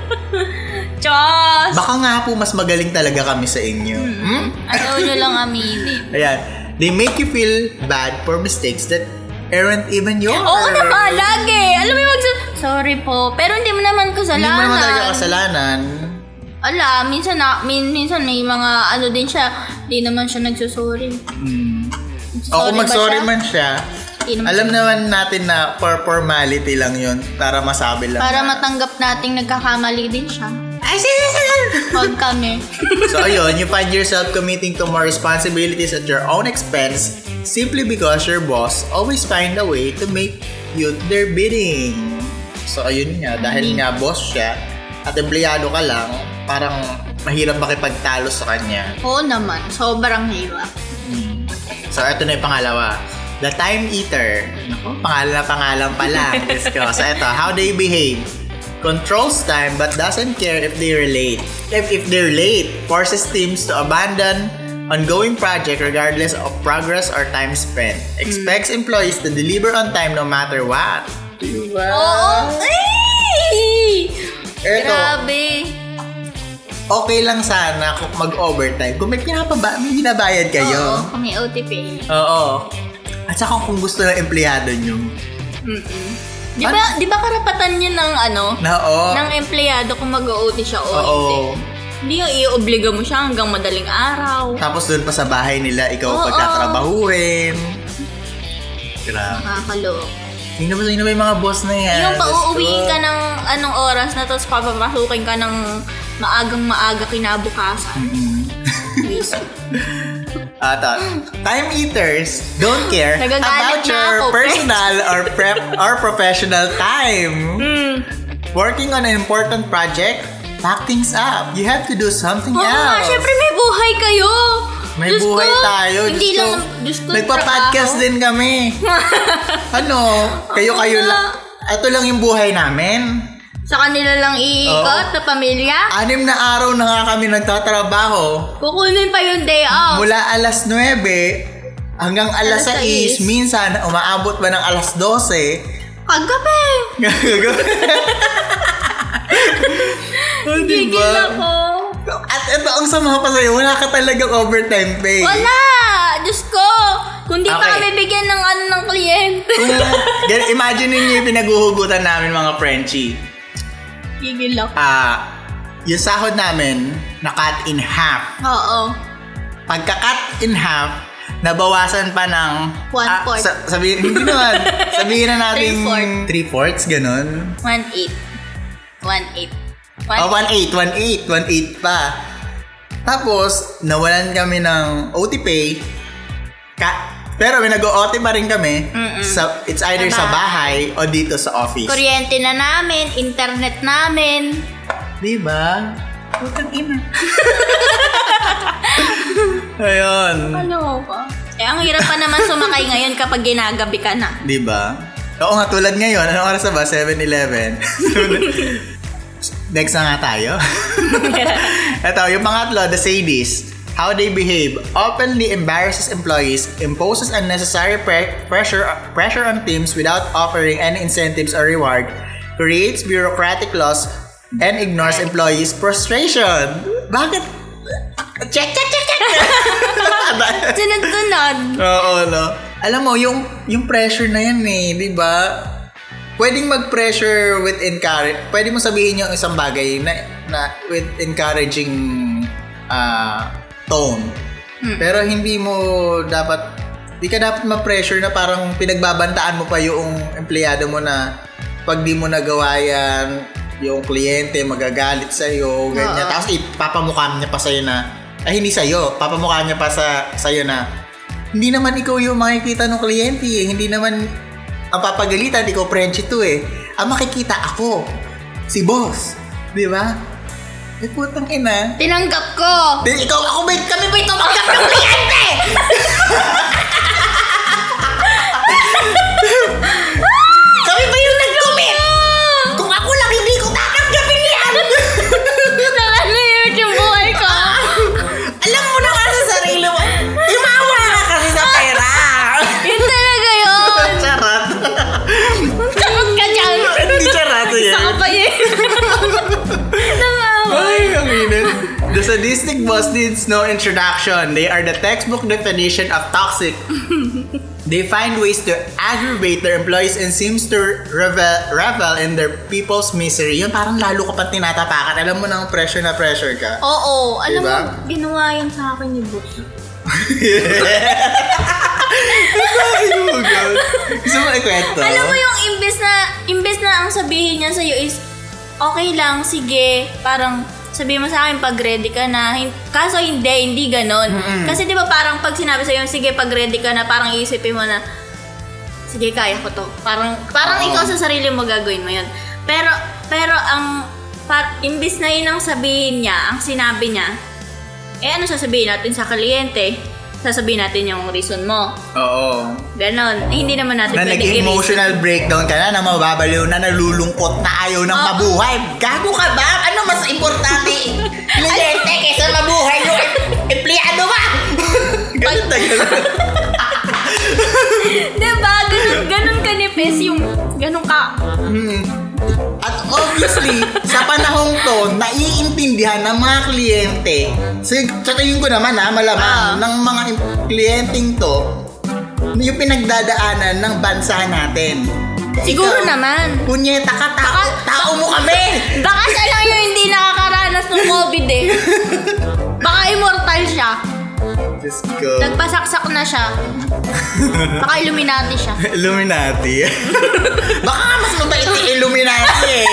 Diyos! Baka nga po mas magaling talaga kami sa inyo. Hmm? Ayaw nyo lang aminin. Ayan. They make you feel bad for mistakes that aren't even yours. Oo naman, lagi. Alam mo yung magsa- Sorry po. Pero hindi mo naman Hindi kasalanan. mo naman talaga kasalanan. Ala, minsan na, min, minsan may mga ano din siya, di naman siya nagsusorry. Hmm. O kung mag-sorry man siya, naman alam naman natin na for formality lang yun para masabi lang. Para na- matanggap nating nagkakamali din siya. Ay, sige, sige. Huwag kami. So ayun, you find yourself committing to more responsibilities at your own expense simply because your boss always find a way to make you their bidding. So ayun nga, dahil nga boss siya at empleyado ka lang, parang mahirap makipagtalo sa kanya. Oo naman, sobrang hirap. So ito na yung pangalawa. The Time Eater. Naku, pangalan na pangalan pa lang. Diyos ko. So ito, how they behave. Controls time but doesn't care if they're late. If, if they're late, forces teams to abandon ongoing project regardless of progress or time spent. Expects employees to deliver on time no matter what. Diba? Oo. Ay! Eto, Grabe. okay lang sana kung mag-overtime. Kung may, pinapaba, may binabayad kayo. Oo, kami OTP. Oo. At saka kung gusto ng empleyado nyo. Mm-mm. Di ba, di ba karapatan niya ng ano? Na oo. ng empleyado kung mag-OT siya o Oo. hindi? Hindi yung i-obliga mo siya hanggang madaling araw. Tapos doon pa sa bahay nila, ikaw Oo. pagtatrabahuin. Grabe. Nakakalok. Sino ba, sino ba yung mga boss na yan? Yung pauuwi Diyos ko. ka ng anong oras na tapos papapasukin ka ng maagang maaga kinabukasan. Mm. Wiso. Ata, time eaters don't care about your ako, personal or prep or professional time. Mm. Working on an important project, pack things up. You have to do something Oo nga, else. syempre may buhay kayo. May Diyos buhay ko, tayo. Hindi Diyos lang, ko. Diyos ko, Nagpa-podcast trabaho. din kami. ano? Kayo-kayo Oo nga. lang. Ito lang yung buhay namin. Sa kanila lang iikot na pamilya. Anim na araw na nga kami nagtatrabaho. Kukunin pa yung day off. Mula alas 9 hanggang alas Alas 6. 6. Minsan, umaabot ba ng alas 12? Kagabi. oh, Gigil ako. At ito ang sama pa sa'yo, wala ka talagang overtime pay. Wala! Diyos ko! Kung di pa Okay. kami bigyan ng ano ng kliyente. Kung, imagine ninyo yung pinaguhugutan namin mga Frenchie. Gigil ako. Ah, yung sahod namin, na-cut in half. Oo. Pagka-cut in half, nabawasan pa ng... One ah, fourth. sa- sabihin, hindi naman. Sabihin na natin... Three-fourth. Three-fourths, ganun. 1-8. 1-8. Oh, 1.8, 1.8, 1.8 pa. Tapos, nawalan kami ng OT pay. Ka- pero may nag-OT pa rin kami. Mm-mm. Sa, it's either Sa sa bahay o dito sa office. Kuryente na namin, internet namin. Di ba? Putang ina. Ayun. Ano ba? Eh, ang hirap pa naman sumakay ngayon kapag ginagabi ka na. Di ba? Oo nga, tulad ngayon. Anong oras na ba? 7-Eleven. Next na nga tayo. Ito, yung pangatlo, the Sadies. How they behave openly embarrasses employees, imposes unnecessary pre- pressure pressure on teams without offering any incentives or reward, creates bureaucratic laws, and ignores employees' frustration. Bakit? Check, check, check, check! Sunod-sunod. Oo, no. Alam mo, yung, yung pressure na yan eh, di ba? Pwedeng mag-pressure with encourage. Pwede mo sabihin yung isang bagay na, na with encouraging ah, tone. Hmm. Pero hindi mo dapat, di ka dapat ma-pressure na parang pinagbabantaan mo pa yung empleyado mo na pag di mo nagawa yan, yung kliyente magagalit sa'yo, ganyan. Oo. Tapos ipapamukha niya pa sa'yo na, ay hindi sa'yo, papamukha niya pa sa, sa'yo na, hindi naman ikaw yung makikita ng kliyente eh. Hindi naman ang papagalitan, ikaw Frenchie to eh. Ang makikita ako, si boss. Di ba? Eh, putang ina. Tinanggap ko. Di, ikaw, ako ba, kami ba tumanggap ng kliyente? Sadistic boss needs no introduction. They are the textbook definition of toxic. they find ways to aggravate their employees and seems to revel, revel in their people's misery. Yun, parang lalo ka pa tinatapakan. Alam mo nang pressure na pressure ka. Oo, alam Diba? mo, ginawa yan sa akin ni boss. Oh God. Gusto mo ikwento? Alam mo yung imbes na, imbes na ang sabihin niya sa'yo is, okay lang, sige, parang sabihin mo sa akin pag ready ka na. Kaso hindi, hindi ganon. Kasi di ba parang pag sinabi sa'yo, sige, pag ready ka na, parang iisipin mo na, sige, kaya ko to. Parang, parang Oo. ikaw sa sarili mo gagawin mo yun. Pero, pero ang, par, imbes na yun ang sabihin niya, ang sinabi niya, eh ano sasabihin natin sa kliyente? Sasabihin natin yung reason mo. Oo. Ganon. Eh, hindi naman natin Na pwede nag i-reason. emotional breakdown ka na, na mababaliw na, nalulungkot na ayaw ng Oo. mabuhay. Gago ka ba? Ano mas importante? Kliyente kaysa mabuhay yung em- empleyado ba? Ganun na ganun. Diba? Ganun, ganun kanipis yung, ganun ka. Hmm. At obviously, sa panahong to, naiintindihan ng mga kliyente. Sa, sa tingin ko naman ha, malamang, Ah. ng mga kliyenteng to, yung pinagdadaanan ng bansa natin. Siguro Ikaw, naman. Punyeta ka, tao, tao mo kami! Baka siya lang yung hindi nakakaranas ng COVID eh. Baka immortal siya. Diyos ko. Nagpasaksak na siya. Baka Illuminati siya. Illuminati. Baka nga mas mabait yung Illuminati eh.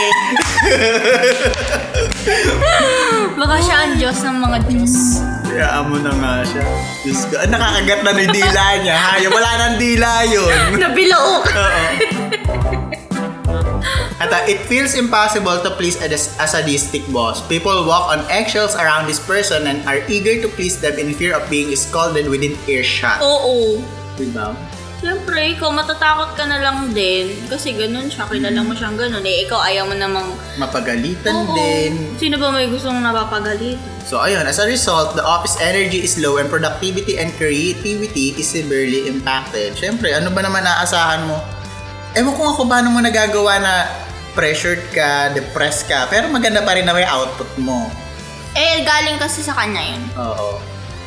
Baka siya ang Diyos ng mga Diyos. Kaya mo na nga siya. Diyos ko. Ah, nakakagat na ni dila niya. Haya, wala nang dila yun. Nabilook. Oo. At uh, it feels impossible to please a, a sadistic boss. People walk on eggshells around this person and are eager to please them in fear of being scolded within earshot. Oo. Diba? Siyempre, ikaw matatakot ka na lang din. Kasi ganun siya. Kilala mo siyang ganun. Eh, ikaw ayaw mo namang... Mapagalitan Oo. din. Sino ba may gustong napapagalitan? So ayun, as a result, the office energy is low and productivity and creativity is severely impacted. Siyempre, ano ba naman naasahan mo? Ewan ko nga kung paano mo nagagawa na pressured ka, depressed ka, pero maganda pa rin na may output mo. Eh, galing kasi sa kanya yun. Oo.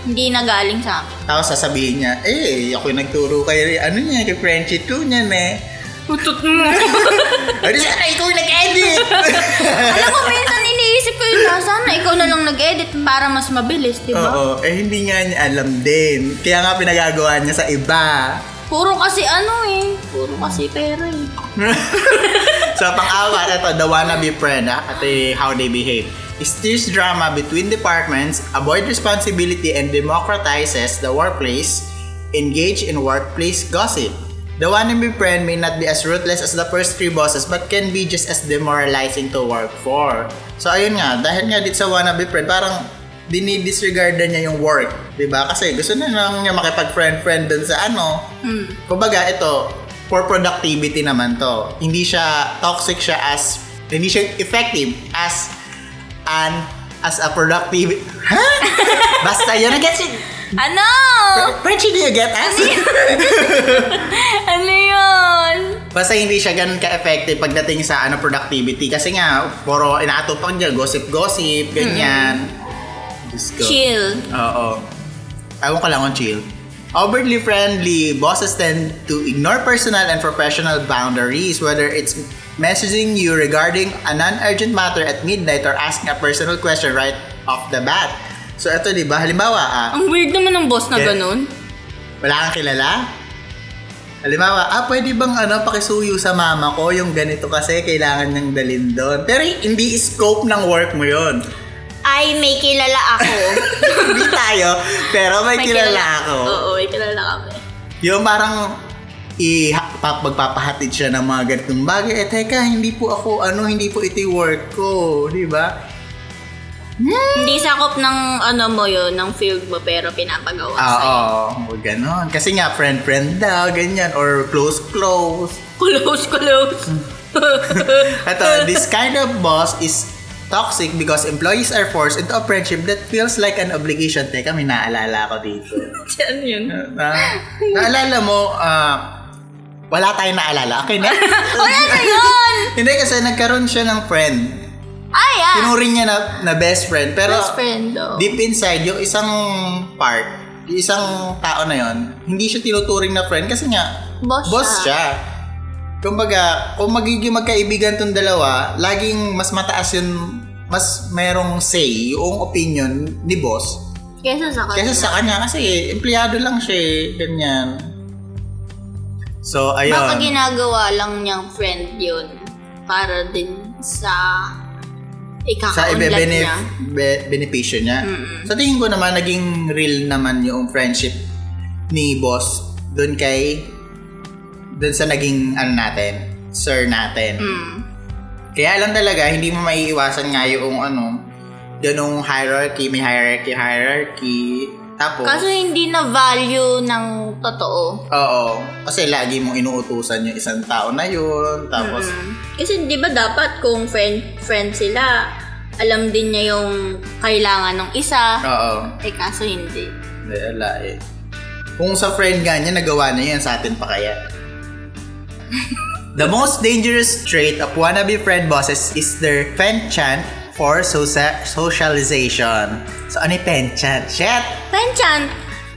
Hindi na galing sa akin. Tapos sasabihin niya, eh, ako yung nagturo kay, ano niya, kay Frenchie 2 niyan eh. Utot mo. Ano sana, ikaw yung nag-edit! Alam ko, minsan iniisip ko yun na sana ikaw na lang nag-edit para mas mabilis, di ba? Oo, eh hindi nga niya alam din. Kaya nga pinagagawa niya sa iba. Puro kasi ano eh. Puro kasi pera eh. sa pang-apat, ito, the wannabe friend, ah, at eh, how they behave. Steers drama between departments, avoid responsibility, and democratizes the workplace, engage in workplace gossip. The wannabe friend may not be as ruthless as the first three bosses but can be just as demoralizing to work for. So ayun nga, dahil nga dito sa wannabe friend, parang dinidisregardan niya yung work. 'di ba Kasi gusto na lang niya makipag-friend-friend dun sa ano, Hmm. Kumbaga, ito, for productivity naman to. Hindi siya toxic siya as, hindi siya effective as an, as a productive, ha? Basta yun, guess it. Ano? Frenchie, do you get us? ano yun? Basta hindi siya ganun ka-effective pagdating sa ano productivity. Kasi nga, puro inaatupang dyan, gossip-gossip, ganyan. Diyos ko. Chill. Oo. Ewan ko lang kung chill. Overly friendly, bosses tend to ignore personal and professional boundaries, whether it's messaging you regarding a non-urgent matter at midnight or asking a personal question right off the bat. So, ito, di ba? Halimbawa, ah, Ang weird naman ng boss na Yeah. ganun. wala kang kilala? Halimbawa, ah, pwede bang ano, pakisuyo sa mama ko yung ganito kasi kailangan niyang dalin doon. Pero hindi scope ng work mo yon. Ay, may kilala ako. hindi tayo, pero may, kilala, ako. Oo, may kilala kami. Yung parang i pa- magpapahatid siya ng mga ganitong bagay. Eh, teka, hindi po ako, ano, hindi po ito work ko. Di ba? Hindi sakop ng ano mo yun, ng field mo, pero pinapagawa Ah, Oo, sa'yo. oh, ganon. Kasi nga, friend-friend daw, ganyan. Or close-close. Close, close. Ito, this kind of boss is toxic because employees are forced into a friendship that feels like an obligation. Teka, may naalala ako dito. Ano yun? na, naalala mo, ah, wala tayong naalala. Okay na? Wala na yun! Hindi kasi nagkaroon siya ng friend. Ay, tinuring niya na, na best friend. Pero Best friend daw. deep inside, yung isang part, yung isang tao na yon hindi siya tinuturing na friend kasi nga, Boss, boss siya. siya. Kumbaga, kung magiging magkaibigan tong dalawa, laging mas mataas yun, mas merong say yung opinion ni boss Kesa sa kanya. kaysa sa kanya kasi empleyado lang siya eh, ganyan. So, ayun. Baka ginagawa lang niyang friend yun para din sa sa ikaka-unlad ibe-benef niya. be- benepisyo niya. Mm-mm. Sa tingin ko naman, naging real naman yung friendship ni boss doon kay doon sa naging ano natin, sir natin. Mm. Kaya lang talaga, hindi mo maiiwasan nga yung ano, ganong hierarchy, may hierarchy, hierarchy. Tapos, Kaso hindi na value ng totoo. oo, kasi lagi mong inuutusan yung isang tao na yun. Tapos, Mm. Kasi di ba dapat kung friend friend sila, alam din niya yung kailangan ng isa. oo, Eh kaso hindi. Hindi, wala eh. Kung sa friend nga niya, nagawa niya yan, sa atin pa kaya. The most dangerous trait of wannabe friend bosses is their penchant for socia- socialization. So, ano yung penchant? Shit! Penchant,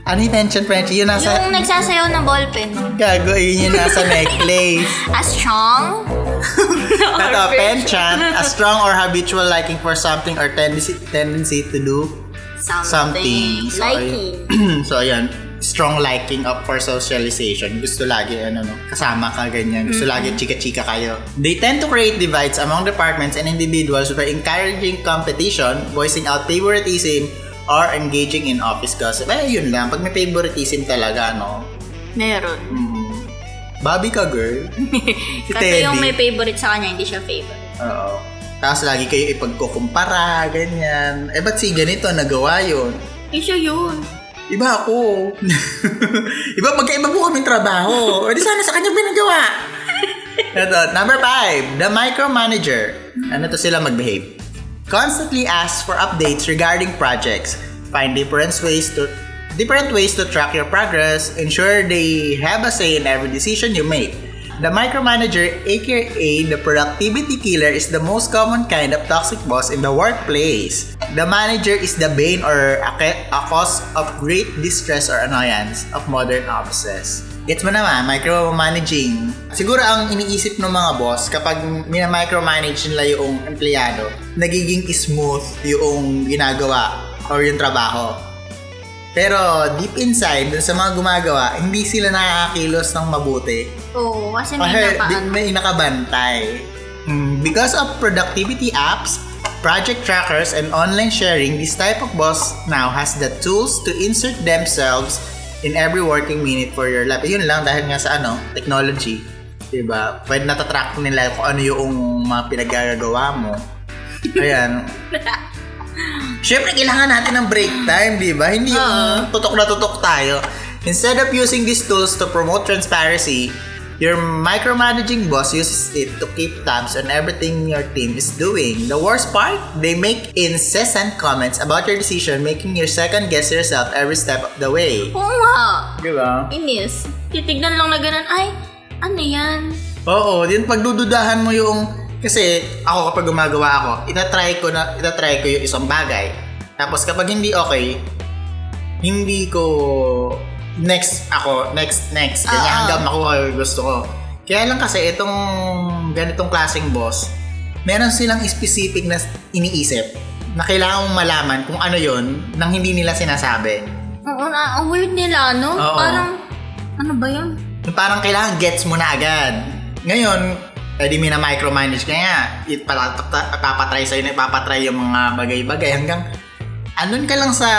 Ano yung penchant, Frenchie? Yun nasa... yung nagsasayaw ng ballpen. Gago, yun yung nasa necklace. A strong? Ito, penchant, a strong or habitual liking for something or tendency tendency to do Something. something. So, Liking. so, ayan. Strong liking up for socialization. Gusto lagi, ano, no, kasama ka, ganyan. Gusto lagi chika-chika kayo. They tend to create divides among departments and individuals by encouraging competition, voicing out favoritism, or engaging in office gossip. Eh, yun lang. Pag may favoritism talaga, no? Meron. Mm. Bobby ka, girl. Si Kasi yung Teddy. may favorite sa kanya, hindi siya favorite. Oo. Tapos lagi kayo ipagkukumpara, ganyan. Eh, ba't si ganito nagawa yun? Eh, siya yun. Iba ako. Iba, magkaiba po kaming trabaho. O di sana sa kanya binagawa. Ito, number five, the micromanager. Ano to sila mag-behave? Constantly ask for updates regarding projects. Find different ways to different ways to track your progress. Ensure they have a say in every decision you make. The micromanager, aka the productivity killer, is the most common kind of toxic boss in the workplace. The manager is the bane or a, cause of great distress or annoyance of modern offices. Gets mo naman, micromanaging. Siguro ang iniisip ng mga boss kapag mina-micromanage nila yung empleyado, nagiging smooth yung ginagawa or yung trabaho. Pero deep inside, dun sa mga gumagawa, hindi sila nakakakilos ng mabuti. Oo, kasi may napaan. di- may nakabantay. Mm, Because of productivity apps, project trackers, and online sharing, this type of boss now has the tools to insert themselves in every working minute for your life. Yun lang dahil nga sa ano, technology. Diba? Pwede natatrack nila kung ano yung mga pinagagawa mo. Ayan. Siyempre, kailangan natin ng break time, di ba? Hindi yung tutok na tutok tayo. Instead of using these tools to promote transparency, your micromanaging boss uses it to keep tabs on everything your team is doing. The worst part, they make incessant comments about your decision, making you second guess yourself every step of the way. Oo nga. Di ba? Inis. Titignan lang na ganun, ay, ano yan? Oo, yun pagdududahan mo yung kasi ako kapag gumagawa ako, itatry ko na itatry ko yung isang bagay. Tapos kapag hindi okay, hindi ko next ako, next next ganyan Oo. hanggang makuha yung gusto ko. Kaya lang kasi itong ganitong klaseng boss, meron silang specific na iniisip na kailangan mong malaman kung ano yon nang hindi nila sinasabi. Oo, na, ang weird nila, no? Oo. Parang, ano ba yun? Parang kailangan gets mo na agad. Ngayon, pwede mo na micromanage kaya ipapatry sa'yo na ipapatry yung mga bagay-bagay hanggang andun ka lang sa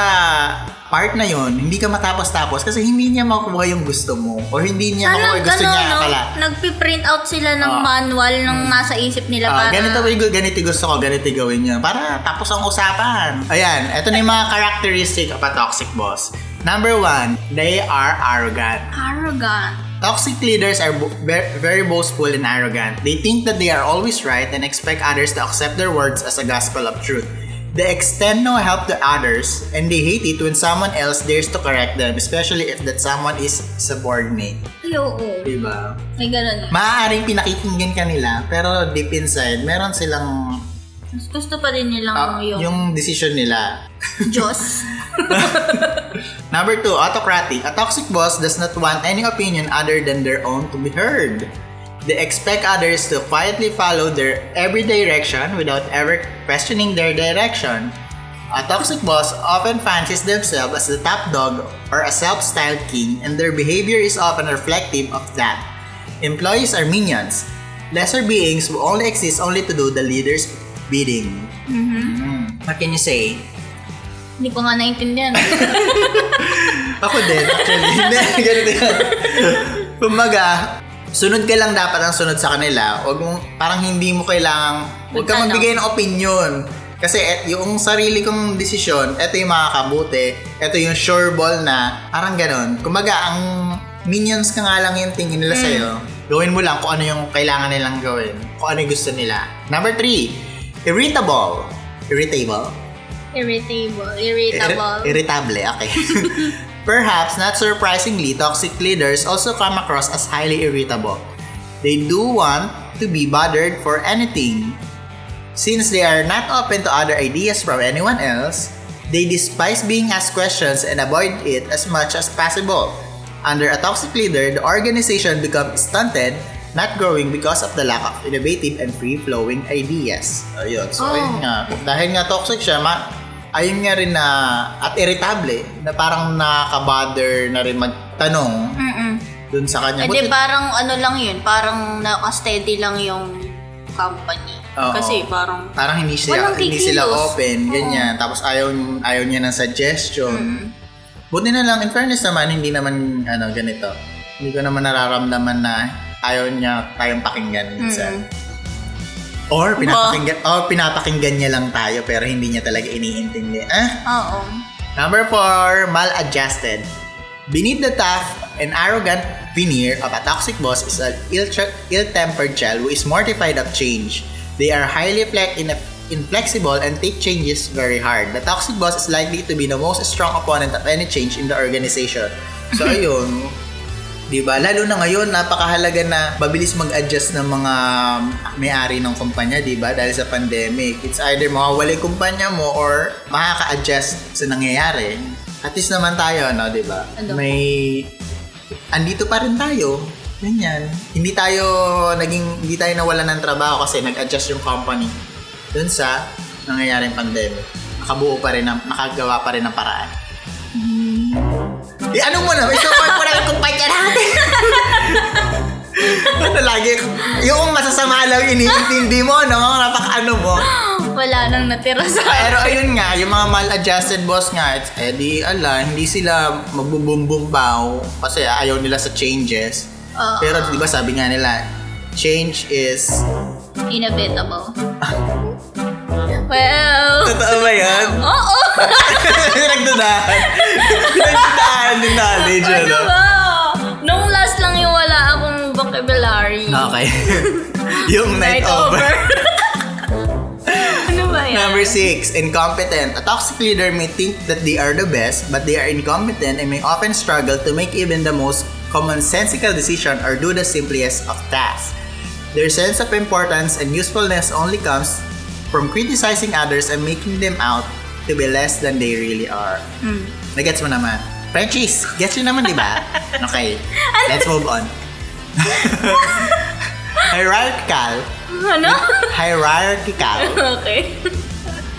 part na yon hindi ka matapos-tapos kasi hindi niya makuha yung gusto mo or hindi niya makuha yung gusto niya no? pala. Nagpiprint out sila ng Oo. manual ng nasa isip nila Ah, para... ganito, ganito, ganito gusto ko, ganito gawin niya. Para tapos ang usapan. Ayan, ito na yung mga characteristic of a toxic boss. Number one, they are arrogant. Arrogant. Toxic leaders are very boastful and arrogant. They think that they are always right and expect others to accept their words as a gospel of truth. They extend no help to others and they hate it when someone else dares to correct them, especially if that someone is subordinate. Ay, oo. Diba? May ganun. Maaaring pinakikinggan ka nila, pero deep inside, meron silang Mas gusto pa din nilang Ah, yung, yung decision nila. Diyos. Number two, autocratic. A toxic boss does not want any opinion other than their own to be heard. They expect others to quietly follow their every direction without ever questioning their direction. A toxic boss often fancies themselves as the top dog or a self-styled king and their behavior is often reflective of that. Employees are minions, lesser beings who only exist only to do the leader's bidding. Mm. What can you say? Hindi ko nga naintindihan. Ako din, actually. Hindi, ganito yan. Kumbaga, sunod ka lang dapat ang sunod sa kanila. Huwag mong, parang hindi mo kailangang, huwag ka magbigay ng opinion. Kasi et, yung sarili kong desisyon, eto yung makakabuti. Eto yung sure ball na, parang ganon. Kumbaga, ang minions ka nga lang yung tingin nila sa'yo. Gawin mo lang kung ano yung kailangan nilang gawin. Kung ano yung gusto nila. Number three, irritable. Irritable? Irritable. Irritable. Ir- irritable, okay. Perhaps, not surprisingly, toxic leaders also come across as highly irritable. They do want to be bothered for anything. Since they are not open to other ideas from anyone else, they despise being asked questions and avoid it as much as possible. Under a toxic leader, the organization becomes stunted, not growing because of the lack of innovative and free-flowing ideas. Ayun. So, Oh. ayun nga. Dahil nga toxic siya, ma ayun nga rin na, at irritable, na parang nakaka-bother na rin magtanong Mm-mm. dun sa kanya. Eh di Buti- parang ano lang yun, parang naka-steady lang yung company. Oo. Kasi parang, parang hindi sila hindi sila open ganyan tapos ayaw ayaw niya ng suggestion Mm. buti na lang in fairness naman hindi naman ano ganito hindi ko naman nararamdaman na ayaw niya tayong pakinggan minsan or pinapakinggan or pinapakinggan niya lang tayo pero hindi niya talaga iniintindi ah oo. Number four, maladjusted. Beneath the tough and arrogant veneer of a toxic boss is an ill- ill-tempered child who is mortified of change. They are highly flex- in- inflexible and take changes very hard. The toxic boss is likely to be the most strong opponent of any change in the organization. So ayun, Di ba? Lalo na ngayon, napakahalaga na mabilis mag-adjust ng mga may-ari ng kumpanya, di ba? Dahil sa pandemic. It's either mawawala yung kumpanya mo or makaka-adjust sa nangyayari. At least naman tayo, no? Di ba? Ano? May... Andito pa rin tayo. Ganyan. Hindi tayo naging... Hindi tayo nawalan ng trabaho kasi nag-adjust yung company dun sa nangyayaring pandemic. Nakabuo pa rin, ng, nakagawa pa rin ng paraan. Eh, ano mo na? Lagi? Yung masasama lang iniintindi mo, no? Napaka-ano mo. Wala nang natira sa... Pero ayun nga, yung mga mal-adjusted boss nga, eh di, ala, hindi sila magbubumbumbaw kasi ayaw nila sa changes. Oo. Pero di ba sabi nga nila, change is... Inevitable. well... Totoo ba yan? Oo! Pinagdudahan. Pinagdudahan ng knowledge, ano ano? Okay. yung night, over. ano ba yan? Number six, incompetent. A toxic leader may think that they are the best, but they are incompetent and may often struggle to make even the most commonsensical decision or do the simplest of tasks. Their sense of importance and usefulness only comes from criticizing others and making them out to be less than they really are. Hmm. Nagets mo naman. Frenchies, gets yun naman, di ba? Okay, let's move on. Hierarchical. Ano? Hierarchical. okay.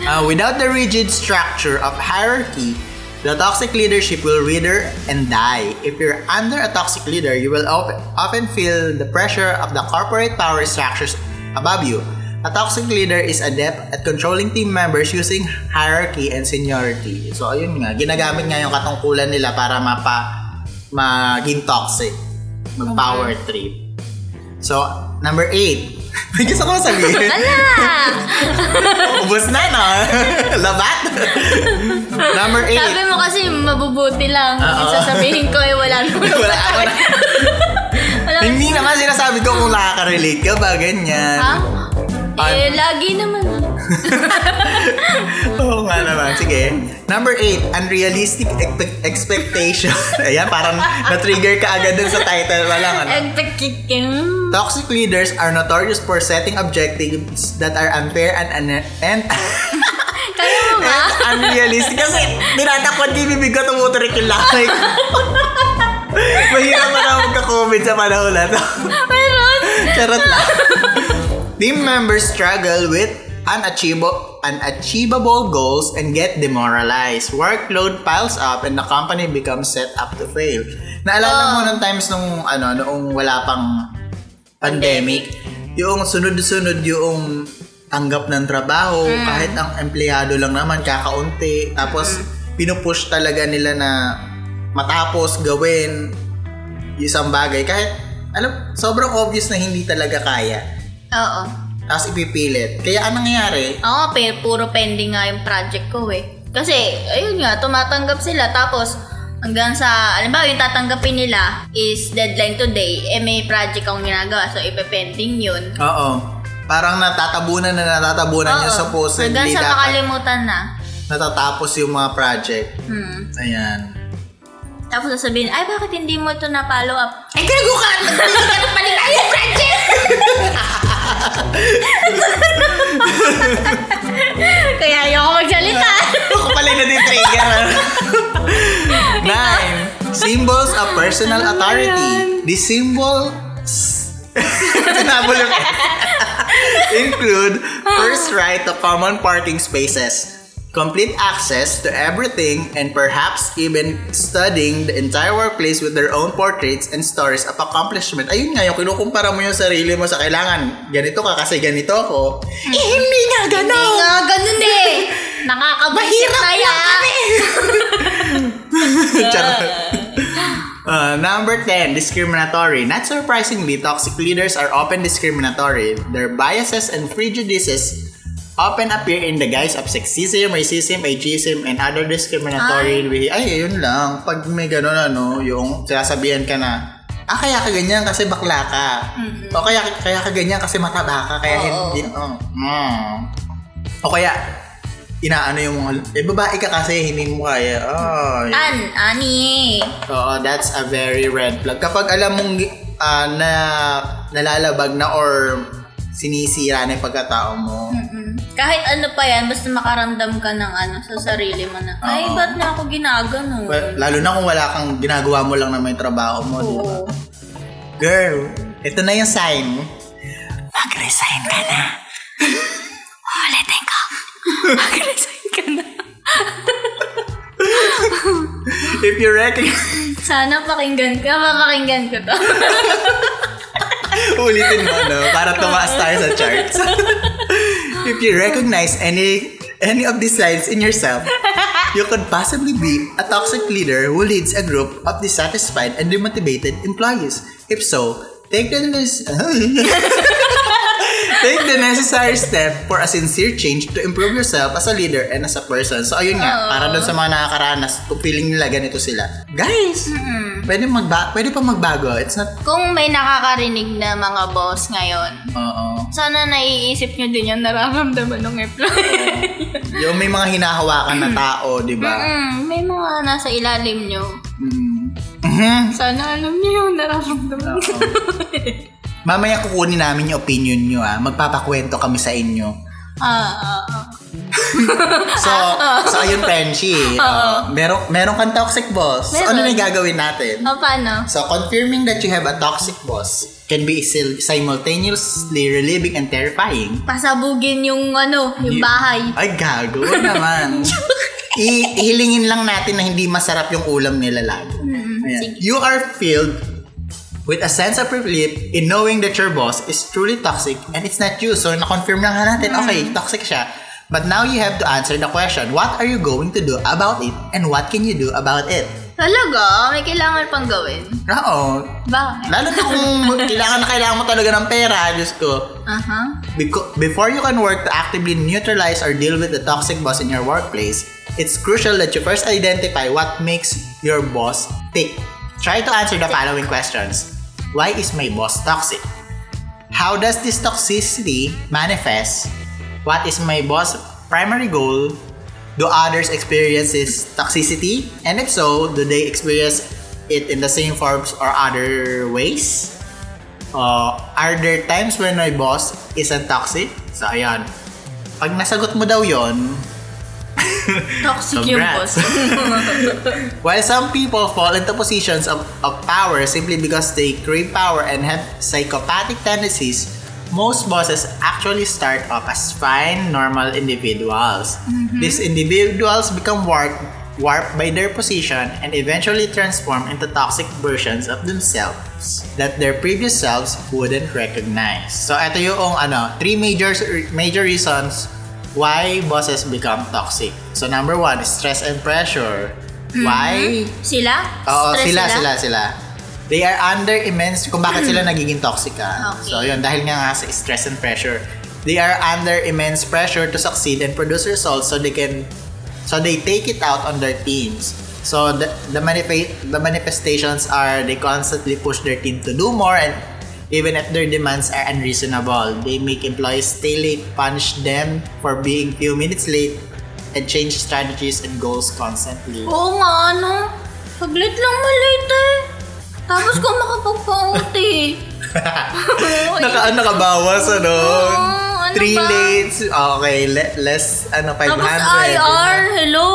Uh, without the rigid structure of hierarchy, the toxic leadership will wither and die. If you're under a toxic leader, you will op- often feel the pressure of the corporate power structures above you. A toxic leader is adept at controlling team members using hierarchy and seniority. So, ayun nga. Ginagamit nga yung katungkulan nila para mapa maging toxic. Mag-power trip. So, number eight. May gusto ko sabihin. Ala! Ubus na, no? Labat? Number eight. Sabi mo kasi mabubuti lang. Yung sasabihin ko eh wala naman. Wala ako na. Wala Hindi naman sinasabi ko kung nakaka-relate ka ba, ganyan. Ha? An- Eh, lagi naman. Oo nga. nga naman. Sige. Number eight, unrealistic expe- expectation. Ayan, parang na-trigger ka agad dun sa title. Wala ano. Toxic leaders are notorious for setting objectives that are unfair and and, and, Kaya mo ba? and unrealistic. Kasi tinatakpan yung bibig ko, tumuturik yung lamay ko. Mahirap na lang magka-comment sa panahon na to. Meron. Charot lang. Team members struggle with unachievable, unachievable goals and get demoralized. Workload piles up and the company becomes set up to fail. Naalala mo Oh. nung times nung ano, noong wala pang pandemic, yung sunod-sunod yung tanggap ng trabaho, kahit ang empleyado lang naman, kakaunti. Tapos, pinupush talaga nila na matapos gawin isang bagay. Kahit, alam, sobrang obvious na hindi talaga kaya. Oo. Tapos ipipilit. Kaya anong nangyari? Ako, pe, puro pending nga yung project ko eh. Kasi, ayun nga, tumatanggap sila. Tapos, hanggang sa, alam ba, yung tatanggapin nila is deadline today. Eh, may project akong ginagawa. So, ipepending yun. Oo. Parang natatabunan na natatabunan yung Oo. supposedly Hanggang sa dapat makalimutan na. natatapos yung mga project. Hmm. Ayan. Tapos sasabihin, ay, bakit hindi mo ito na-follow up? Ay, gago ka! Nagpili ka ng panila yung project! Kaya ayoko magsalita. Ako pala na trigger. Nine. Symbols of personal authority. The symbols Tinabol yung include first right to common parking spaces, complete access to everything, and perhaps even studying the entire workplace with their own portraits and stories of accomplishment. Ayun nga, yung kinukumpara mo yung sarili mo sa kailangan. Ganito ka kasi ganito ako. Eh, hindi nga Hindi ganon! nga, ganun eh. Nakakabusit Mahirap na yan. Charot. Uh, number 10, discriminatory. Not surprisingly, toxic leaders are often discriminatory. Their biases and prejudices often appear in the guise of sexism, racism, ageism, and other discriminatory way. Ay, yun lang. Pag may ganun ano, yung sinasabihan ka na, ah, kaya ka ganyan kasi bakla ka. O kaya, kaya ka ganyan kasi mataba ka, kaya Oo. hindi, oh. Mm. O kaya, inaano yung mga, eh, babae ka kasi, hindi mo kaya. Oh, yun. An, ani. Oo, that's a very red flag. Kapag alam mong ah, na nalalabag na or sinisira na yung pagkatao mo. Mm-mm. Kahit ano pa yan, basta makaramdam ka ng ano sa sarili mo na, ay, Oo. ba't na ako ginagano? Well, lalo na kung wala kang ginagawa mo lang na may trabaho mo, di ba? Oo. Girl, ito na yung sign mo. Mag-resign ka na. Ulitin ko. Mag-resign ka na. If you recognize... Sana pakinggan ka, mapakinggan ko to. Ulitin mo, no? Para tumaas tayo sa charts. If you recognize any any of these signs in yourself, you could possibly be a toxic leader who leads a group of dissatisfied and demotivated employees. If so, take the Take the necessary step for a sincere change to improve yourself as a leader and as a person. So, ayun nga, Oo. para doon sa mga nakakaranas, kung feeling nila ganito sila. Guys, pwede, magba pwede pa magbago. It's not... Kung may nakakarinig na mga boss ngayon, Oo. sana naiisip nyo din yung nararamdaman ng employee. Yung may mga hinahawakan na tao, di ba? Mm, may mga nasa ilalim nyo. Mm. Mhm. Sana alam nyo yung nararamdaman. Mamaya kukunin namin yung opinion nyo ah. Magpapakwento kami sa inyo. Ah, ah, ah. So, so ayun, Frenchie. Uh, meron, meron kang toxic boss. So, ano Meron. na gagawin natin? O, paano? So, confirming that you have a toxic boss can be sil- simultaneously relieving and terrifying. Pasabugin yung ano, yung bahay. Ay, gago naman. I- ihilingin lang natin na hindi masarap yung ulam nila lagi. Sige. You are filled with a sense of relief in knowing that your boss is truly toxic and it's not you. So, na-confirm lang natin, okay, toxic siya. But now you have to answer the question, what are you going to do about it and what can you do about it? Talaga? May kailangan pang gawin? Oo. Bakit? Lalo na kung kailangan na kailangan mo talaga ng pera, Diyos ko. Aha. Beco- before you can work to actively neutralize or deal with the toxic boss in your workplace, it's crucial that you first identify what makes your boss tick. Try to answer the following questions. Why is my boss toxic? How does this toxicity manifest? What is my boss' primary goal? Do others experience this toxicity? And if so, do they experience it in the same forms or other ways? Uh, are there times when my boss isn't toxic? So, ayan. Pag nasagot mo daw yon, Toxic yung boss. While some people fall into positions of, of power simply because they crave power and have psychopathic tendencies, most bosses actually start off as fine, normal individuals. These individuals become warped, warped by their position and eventually transform into toxic versions of themselves that their previous selves wouldn't recognize. So, ito yung ano, three major major reasons why bosses become toxic. So, number one, stress and pressure. Why? Sila? Oo, Stress sila, sila, sila. They are under immense, kung bakit sila nagiging toxic ah. Okay. So, yun, dahil nga nga sa stress and pressure. They are under immense pressure to succeed and produce results so they can, so they take it out on their teams. So, the, the, manife- the manifestations are they constantly push their team to do more and even if their demands are unreasonable. They make employees stay late, punish them for being few minutes late, and change strategies and goals constantly. Oo nga, ano? Saglit lang malit eh. Tapos kung makapagpa-uti. Naka, ano, nakabawas, ano? Oo, ano Three ba? lates. Okay, le- less, ano, 500. Tapos IR, hello?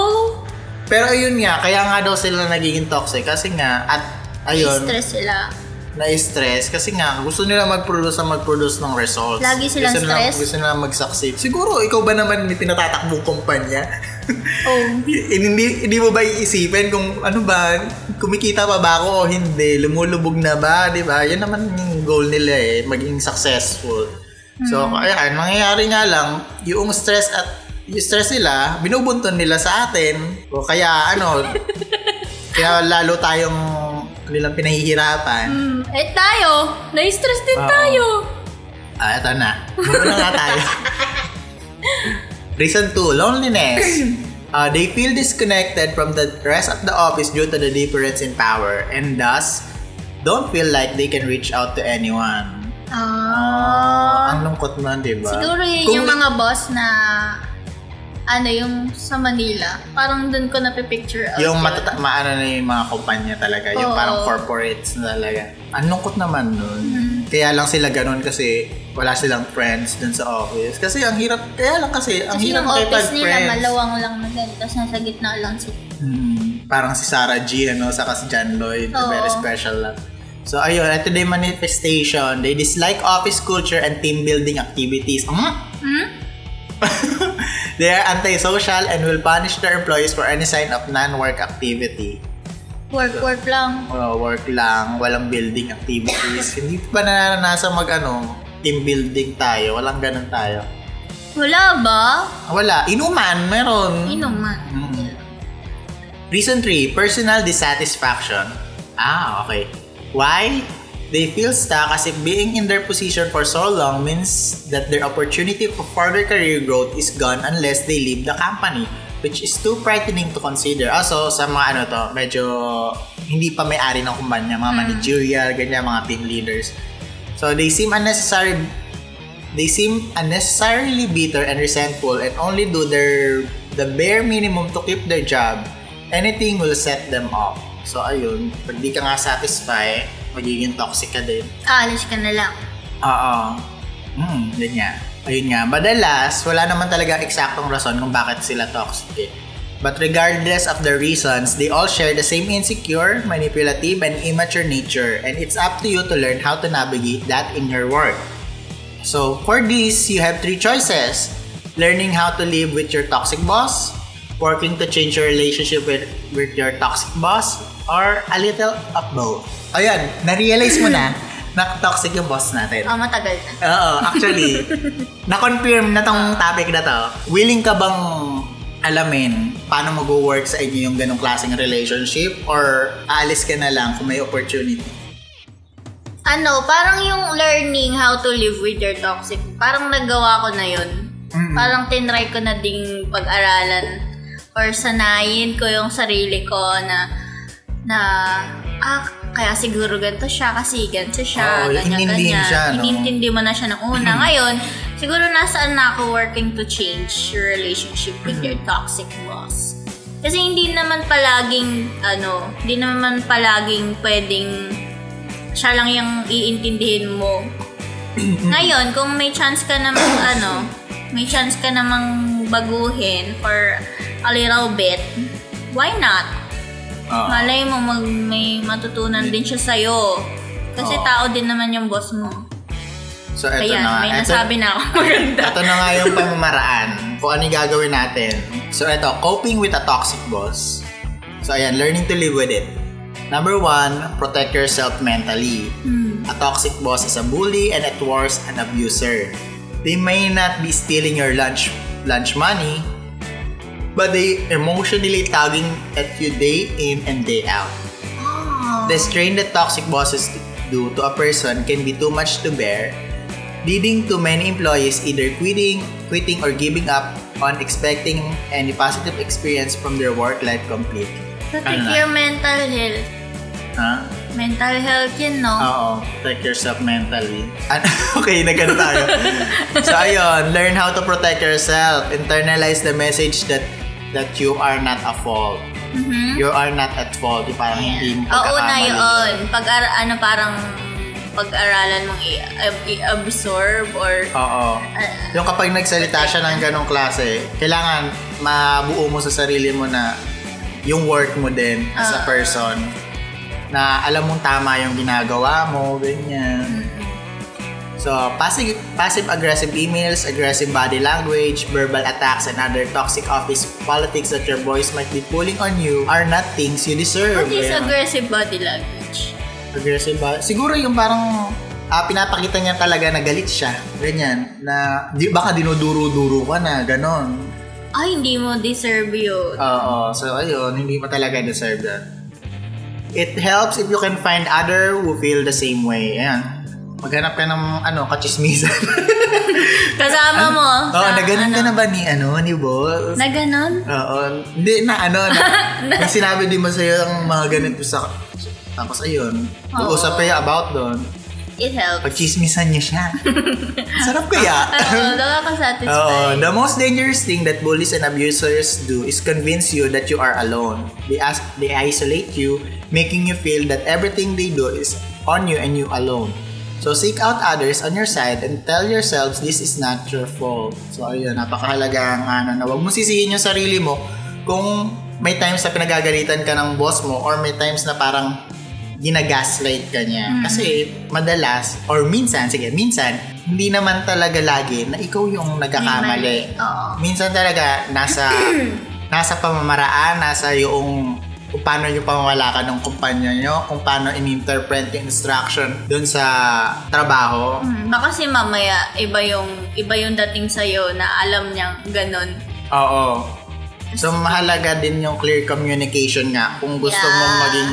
Pero ayun nga, kaya nga daw sila nagiging toxic kasi nga, at ayun, Stress sila. Na-stress kasi nga, gusto nila mag-produce na mag-produce ng results. Lagi silang gusto nila, stress? Gusto nila mag-succeed. Siguro, ikaw ba naman may pinatatakbong kumpanya? Oh. Hindi, hindi mo ba iisipin kung ano ba, kumikita pa ba ako o hindi, lumulubog na ba, di ba? Yan naman yung goal nila eh, maging successful. So, kaya mangyayari nga lang, yung stress at yung stress nila, binubunton nila sa atin. O kaya ano, kaya lalo tayong nilang pinahihirapan. Hmm. Eh tayo, na-stress din Oo. tayo. Ah, eto na. Muna nga tayo. Reason 2, loneliness. Uh, they feel disconnected from the rest of the office due to the difference in power and thus don't feel like they can reach out to anyone. Ah. Ang lungkot nun, di ba? Siguro yun Kung- yung mga boss na ano yung sa Manila. Parang doon ko napipicture out Yung yun. matata- maano na yung mga kumpanya talaga, yung Oo. parang corporates na talaga. Ang lungkot naman nun. Mm-hmm. Kaya lang sila ganun kasi wala silang friends dun sa office. Kasi ang hirap, kaya lang kasi, ang Kasi hirap yung office nila makipag-friends. malawang lang na ganito. Tapos nasa gitna lang sila. Hmm, parang si Sarah G, ano, saka si John Lloyd, Oo. very special lang. So, ayun, ito na yung manifestation. They dislike office culture and team building activities. Hmm? Hmm? They are antisocial and will punish their employees for any sign of non-work activity. Work, work lang. Uh, work lang, walang building activities. Hindi pa naranasan mag, ano, team building tayo. Walang ganun tayo. Wala ba? Wala. Inuman, meron. Inuman. Mm. Reason 3, personal dissatisfaction. Ah, okay. Why? They feel stuck as if being in their position for so long means that their opportunity for further career growth is gone unless they leave the company, which is too frightening to consider. Also, sa mga ano to, medyo hindi pa may-ari ng kumpanya, mga managerial, ganyan, mga team leaders. So, they seem unnecessary they seem unnecessarily bitter and resentful and only do their the bare minimum to keep their job. Anything will set them off. So ayun, pag di ka nga satisfy, magiging toxic ka din. Aalis ka na lang. Oo. Hmm, yun nga. Ayun nga. Madalas, wala naman talaga eksaktong rason kung bakit sila toxic eh. But regardless of the reasons, they all share the same insecure, manipulative, and immature nature. And it's up to you to learn how to navigate that in your work. So, for this, you have three choices. Learning how to live with your toxic boss, working to change your relationship with, with your toxic boss, or a little of both. Ayan, na-realize mo na na toxic yung boss natin. Oh, matagal na. Oo, actually, na-confirm na tong topic na to. Willing ka bang alamin paano mag-work sa inyo yung ganong klaseng relationship or aalis ka na lang kung may opportunity? Ano, parang yung learning how to live with your toxic, parang nagawa ko na yun. Mm-mm. Parang tinry ko na ding pag-aralan or sanayin ko yung sarili ko na na ah, kaya siguro ganito siya kasi ganito siya, Oo, ganyan, ganyan. siya, no? Inintindi mo na siya ng una. Ngayon, Siguro nasaan na ako working to change your relationship with your toxic boss. Kasi hindi naman palaging, ano, hindi naman palaging pwedeng siya lang yung iintindihin mo. Ngayon, kung may chance ka namang, ano, may chance ka namang baguhin for a little bit, why not? Oo. Malay mo mag, may matutunan din siya sa'yo. Kasi Oo. tao din naman yung boss mo. So, eto Ayan, na. may Eto- nasabi na ako maganda. Ito na nga yung pamamaraan kung ano yung gagawin natin. So, ito, coping with a toxic boss. So, ayan, learning to live with it. Number one, protect yourself mentally. Hmm. A toxic boss is a bully and at worst, an abuser. They may not be stealing your lunch lunch money, but they emotionally tugging at you day in and day out. Oh. The strain that toxic bosses do to a person can be too much to bear, leading to many employees either quitting, quitting or giving up on expecting any positive experience from their work life completely. Protect Ano your mental health. Ha? Mental health yun, no? Oo, protect yourself mentally. Okay, nagano tayo. so ayun, learn how to protect yourself. Internalize the message that that you are not a fault. Mhm. You are not at fault. Yung parang hindi mo Oo na yun. Pag ano parang pag-aralan mong i-absorb or Oo. uh, Yung kapag nagsalita siya ng ganong klase, kailangan mabuo mo sa sarili mo na yung work mo din as a Ah. person. Na alam mong tama yung ginagawa mo, ganyan. So, passive, passive-aggressive emails, aggressive body language, verbal attacks, and other toxic office politics that your boys might be pulling on you are not things you deserve. what is Ayan. aggressive body language? Aggressive ba? Siguro yung parang ah, pinapakita niya talaga na galit siya. Ganyan. Na di, baka dinuduro-duro ka na. Ganon. Ay, hindi mo deserve yun. Oo. So, ayun. Hindi mo talaga deserve that. It helps if you can find other who feel the same way. Ayan. Maghanap ka ng ano, kachismisan. Kasama mo. Oo, sa na ganun ka ano, na ba ni, ano, ni boss? Na ganon? Oo. Hindi, na ano, na, may sinabi din ba sa'yo ang mga ganito sa... Tapos ayun, Oo. usap kayo about doon. It helps. Pagchismisan niya siya. Sarap kaya? Oo, nakaka-satisfy. Oo, the most dangerous thing that bullies and abusers do is convince you that you are alone. They ask, they isolate you, making you feel that everything they do is on you and you alone. So seek out others on your side and tell yourselves this is not your fault. So ayun, napakahalaga ang ano, na huwag mo sisihin yung sarili mo kung may times na pinagagalitan ka ng boss mo or may times na parang ginagaslight ka niya. Kasi madalas, or minsan, sige, minsan, hindi naman talaga lagi na ikaw yung nagkakamali. Oo. Minsan talaga, nasa, nasa pamamaraan, nasa yung kung paano yung pamamala ka ng kumpanya nyo, kung paano in-interpret yung instruction dun sa trabaho. Hmm, baka kasi mamaya iba yung iba yung dating sa na alam niyang ganon. Oo. So, mahalaga din yung clear communication nga kung gusto Yeah. mong maging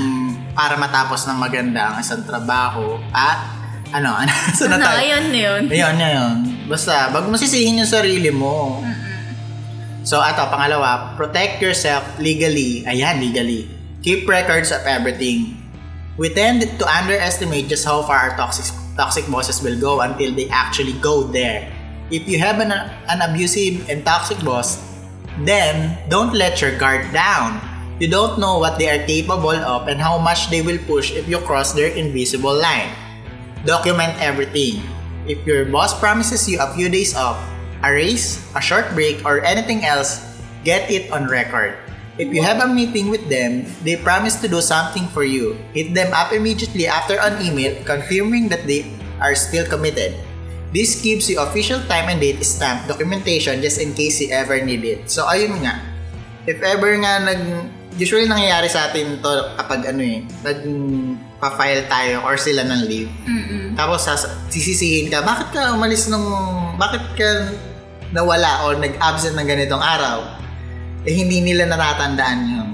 para matapos ng maganda ang isang trabaho at ano, ano, so Ano, tayo? ayun na yun. Ayun, ayun. Basta, wag mo sisihin yung sarili mo. So, ato, pangalawa, protect yourself legally. Ayan, legally. Keep records of everything. We tend to underestimate just how far our toxic toxic bosses will go until they actually go there. If you have an, an abusive and toxic boss, then don't let your guard down. You don't know what they are capable of and how much they will push if you cross their invisible line. Document everything. If your boss promises you a few days off, a raise, a short break, or anything else, get it on record. If you have a meeting with them, they promise to do something for you. Hit them up immediately after an email confirming that they are still committed. This gives you official time and date stamp documentation just in case you ever need it. So ayun nga. If ever nga nag usually nangyayari sa atin to kapag ano eh, nag-file tayo or sila ng leave. Mm-mm. Tapos sas- sisisihin ka, bakit ka umalis nung, bakit ka nawala or nag-absent ng ganitong araw? Eh hindi nila natatandaan yun.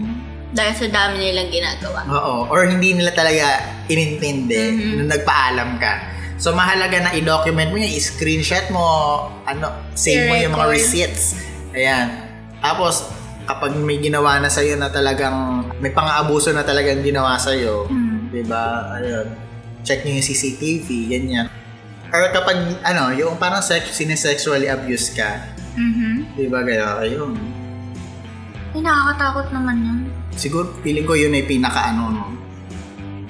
Dahil sa dami nilang ginagawa. Oo. Or hindi nila talaga inintindi Mhm. nung nagpaalam ka. So mahalaga na i-document mo yan, i-screenshot mo, ano, save mo yung mga receipts. Ayan. Tapos, kapag may ginawa na sa'yo na talagang, may pang-aabuso na talagang ginawa sa'yo, Hmm. di ba? Ayun. Check nyo yung CCTV, ganyan. Or kapag, ano, yung parang sex, sinesexually abuse ka. Mhm. Di ba kaya? Ayun. Ay, nakakatakot naman yun. Siguro, feeling ko yun ay pinaka, ano, no?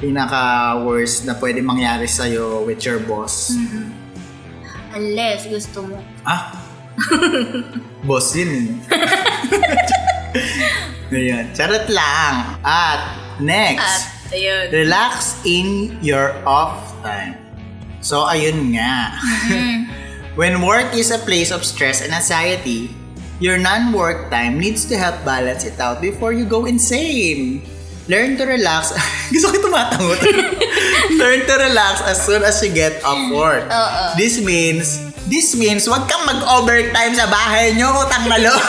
Pinaka worst na pwede mangyari sa'yo with your boss. Mhm. Unless gusto mo. Ah! boss yun eh. Ayan. Charot lang. At, next. At, ayun. Relax in your off time. So, ayun nga. When work is a place of stress and anxiety, your non-work time needs to help balance it out before you go insane. Learn to relax. Gusto ko tumatangot. Learn to relax as soon as you get off work. Oo. This means, this means, wag kang mag-overtime sa bahay nyo, utang na loob.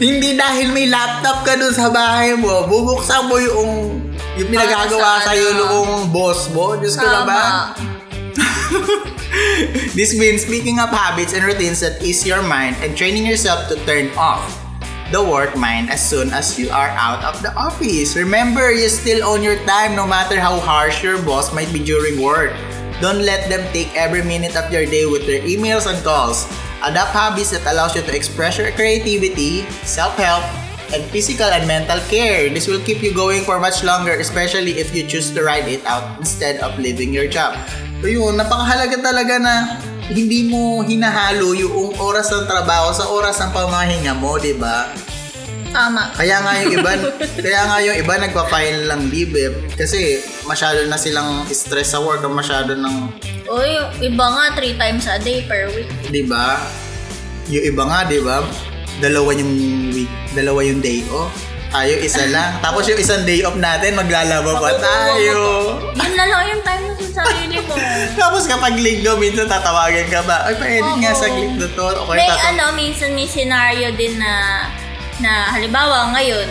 Hindi dahil may laptop ka dun sa bahay mo, bubuksan mo yung, yung pinagagawa Para sa sa'yo ano. noong boss mo. Diyos ko na ba? This means picking up habits and routines that ease your mind and training yourself to turn off the work mind as soon as you are out of the office. Remember, you still own your time no matter how harsh your boss might be during work. Don't let them take every minute of your day with their emails and calls. Adopt habits that allows you to express your creativity, self-help, and physical and mental care. This will keep you going for much longer, especially if you choose to ride it out instead of leaving your job. So yun, napakahalaga talaga na hindi mo hinahalo yung oras ng trabaho sa oras ng pamahinga mo, di ba? Tama. Kaya nga yung iba, kaya nga yung iba nagpa-file lang leave eh. Kasi masyado na silang stress sa work o masyado ng, O, yung iba nga, three times a day per week. di ba? Yung iba nga, di ba? Dalawa yung week, dalawa yung day off. Tayo isa lang. Tapos yung isang day off natin, maglalaba pa tayo. Yun na lang yung time sa sarili mo. Tapos kapag linggo, minsan tatawagan ka ba? Ay, pwede nga Oo. sa linggo to. Okay, may tataw- ano, minsan may scenario din na, na halimbawa ngayon,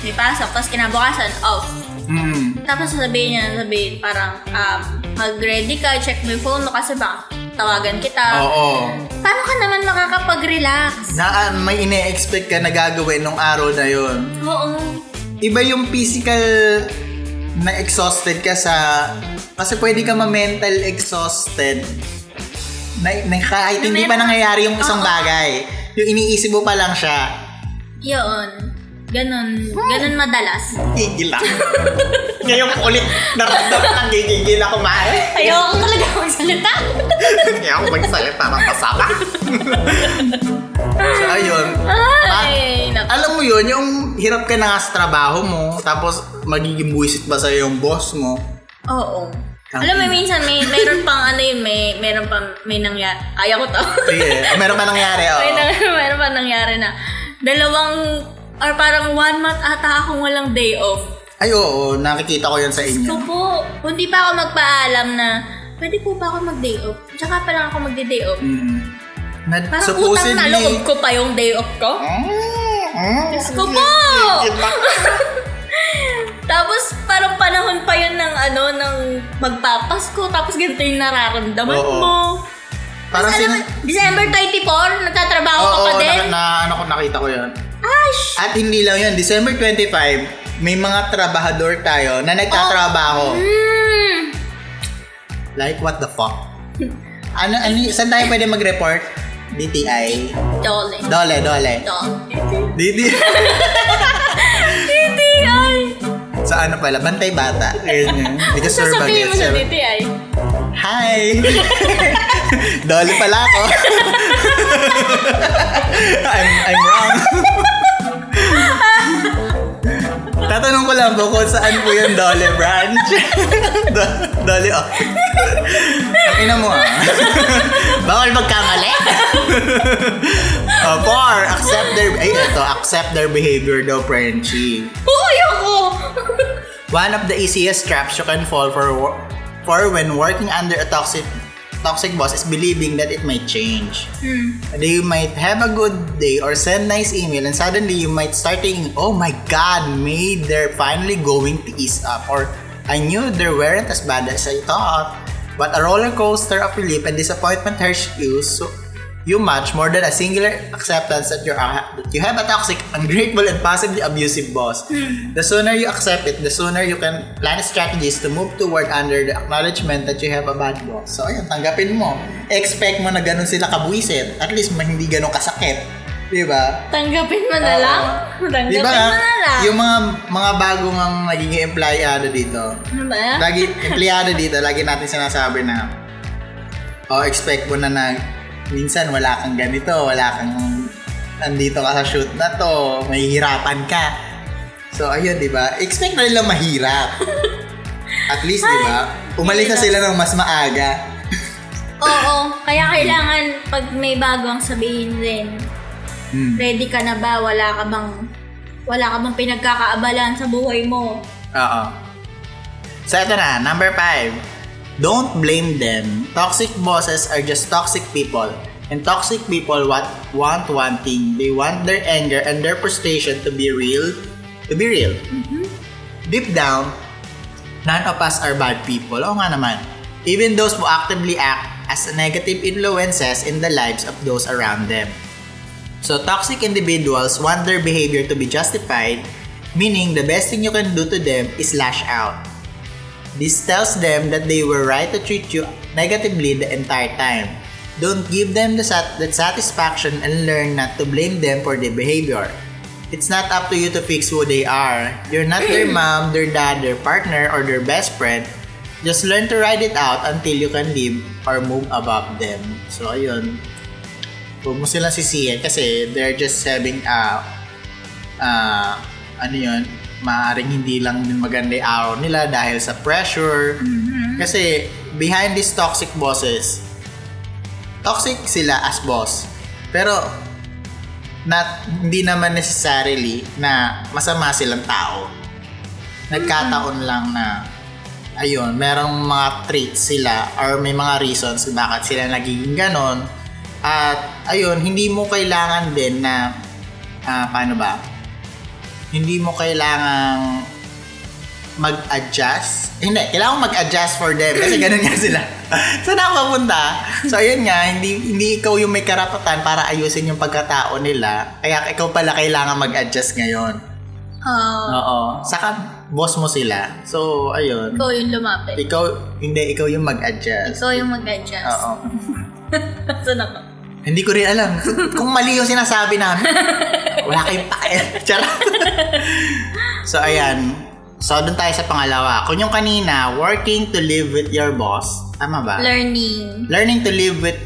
may pasok, tapos kinabukasan, off. Mm. Tapos sasabihin niya, sabihin parang, um, mag-ready ka, check mo yung phone mo kasi baka tawagan kita. Oo. Paano ka naman makakapag-relax? Na ah, may ine-expect ka na gagawin nung araw na yon. Oo. Iba yung physical na exhausted ka sa... Kasi pwede ka ma-mental exhausted na, na kahit Na hindi pa nangyayari yung isang bagay. Yung iniisip mo pa lang siya. Yun. Ganon. Ganon madalas. Gigil ako. Ngayon ko ulit naramdaman ang gigigil ako, Mae. Ayoko talaga magsalita. Hindi ako magsalita ng masama. so, ayun. Ay, naku. Alam mo yun, yung hirap ka na nga sa trabaho mo, tapos magiging buwisit ba sa'yo yung boss mo? Oo. Ang Alam mo, minsan may meron pang ano yun, may meron pang may nangyari. Kaya ko to. Sige, ah, meron pa nangyari, oh. may, nang, meron pang nangyari na dalawang or parang one month ata akong walang day off. Ay, oo, nakikita ko yan sa inyo. po, hindi pa ako magpaalam na pwede po ba ako mag-day off? Tsaka pa lang ako mag-day off. Mm. Na, Parang utang na loob ko pa yung day off ko. Diyos ko po! Tapos parang panahon pa yun ng ano, ng magpapasko. Tapos ganito yung nararamdaman Oo. mo. Parang Alam mo, sin... December 24, nagtatrabaho ka Oo, pa din. na, na, ano ko nakita ko yan. Ash! At hindi lang yun, December 25, may mga trabahador tayo na nagtatrabaho. Mm. Like, what the fuck? Ano, ano, saan tayo pwede mag-report? DTI. Dole. Dole, dole. Dole. DTI. DTI! sa ano pala, bantay bata. Because we're Sasabihin mo sa. DTI. Hi! Dolly pala ako. I'm, I'm wrong. Tatanong ko lang po kung saan po yung Dolly branch. Do- Dolly office. Ang ina mo ah. Bawal magkamali. uh, four, accept their, ay ito, accept their behavior daw, Frenchie. Oo, ayoko! One of the easiest traps you can fall for for when working under a toxic toxic boss is believing that it might change. Hmm. You might have a good day or send nice email and suddenly you might start thinking, oh my god, maybe they're finally going to ease up or I knew they weren't as bad as I thought. But a roller coaster of relief and disappointment hurts you so you much more than a singular acceptance that, you're a, that you have a toxic, ungrateful, and possibly abusive boss. The sooner you accept it, the sooner you can plan strategies to move toward under the acknowledgement that you have a bad boss. So, ayun, tanggapin mo. Expect mo na ganun sila kabwisit. At least, hindi ganun kasakit. Di ba? Tanggapin mo na lang. Tanggapin Di ba? mo na lang. Yung mga mga bagong ang naging empleyado dito, Ano ba? lagi empleyado dito, lagi natin sinasabi na oh, expect mo na na minsan wala kang ganito, wala kang nandito ka sa shoot na to, mahihirapan ka. So, ayun, di ba? Expect na nila mahirap. At least, di ba? Umalis na sila ng mas maaga. Oo. Kaya kailangan pag may bago ang sabihin din, Hmm. ready ka na ba? Wala ka bang wala ka bang pinagkakaabalan sa buhay mo? Oo. So, ito na. Number five. Don't blame them. Toxic bosses are just toxic people. And toxic people what want one thing. They want their anger and their frustration to be real. To be real. Mm-hmm. Deep down, none of us are bad people. Oo nga naman. Even those who actively act as negative influences in the lives of those around them. So toxic individuals want their behavior to be justified, meaning the best thing you can do to them is lash out. This tells them that they were right to treat you negatively the entire time. Don't give them the sat- that satisfaction and learn not to blame them for their behavior. It's not up to you to fix who they are. You're not their mom, their dad, their partner, or their best friend. Just learn to ride it out until you can live or move above them. So, ayun. Huwag mo silang sisihin kasi they're just having uh, uh, ano yun, maaaring hindi lang din maganda yung araw nila dahil sa pressure. Kasi behind these toxic bosses, toxic sila as boss. Pero not, hindi naman necessarily na masama silang tao. Nagkataon lang na ayun, merong mga traits sila or may mga reasons bakit sila nagiging ganon. At ayun, hindi mo kailangan din na ah, paano ba? Hindi mo kailangang mag-adjust. Hindi, kailangan mag-adjust for them kasi ganun nga sila. Saan ako papunta? So, ayun nga, hindi, hindi ikaw yung may karapatan para ayusin yung pagkatao nila. Kaya ikaw pala kailangan mag-adjust ngayon. Oo. Oo. Saka, boss mo sila. So, ayun. ikaw yung lumapit. Ikaw, hindi, ikaw yung mag-adjust. Ikaw yung mag-adjust. Oo. Saan ako? Hindi ko rin alam. Kung mali yung sinasabi namin, wala kayong pakialam. Charot. so, ayan. So, doon tayo sa pangalawa. Kung yung kanina, working to live with your boss. Tama ba? Learning Learning to live with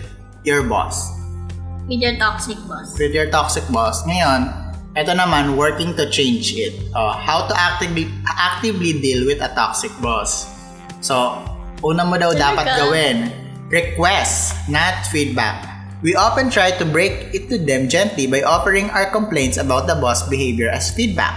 your boss. with your toxic boss. With your toxic boss. Ngayon, ito naman, working to change it. Oh, how to actively actively deal with a toxic boss. So, una mo daw Talaga? dapat gawin, request, not feedback. We often try to break it to them gently by offering our complaints about the boss behavior as feedback.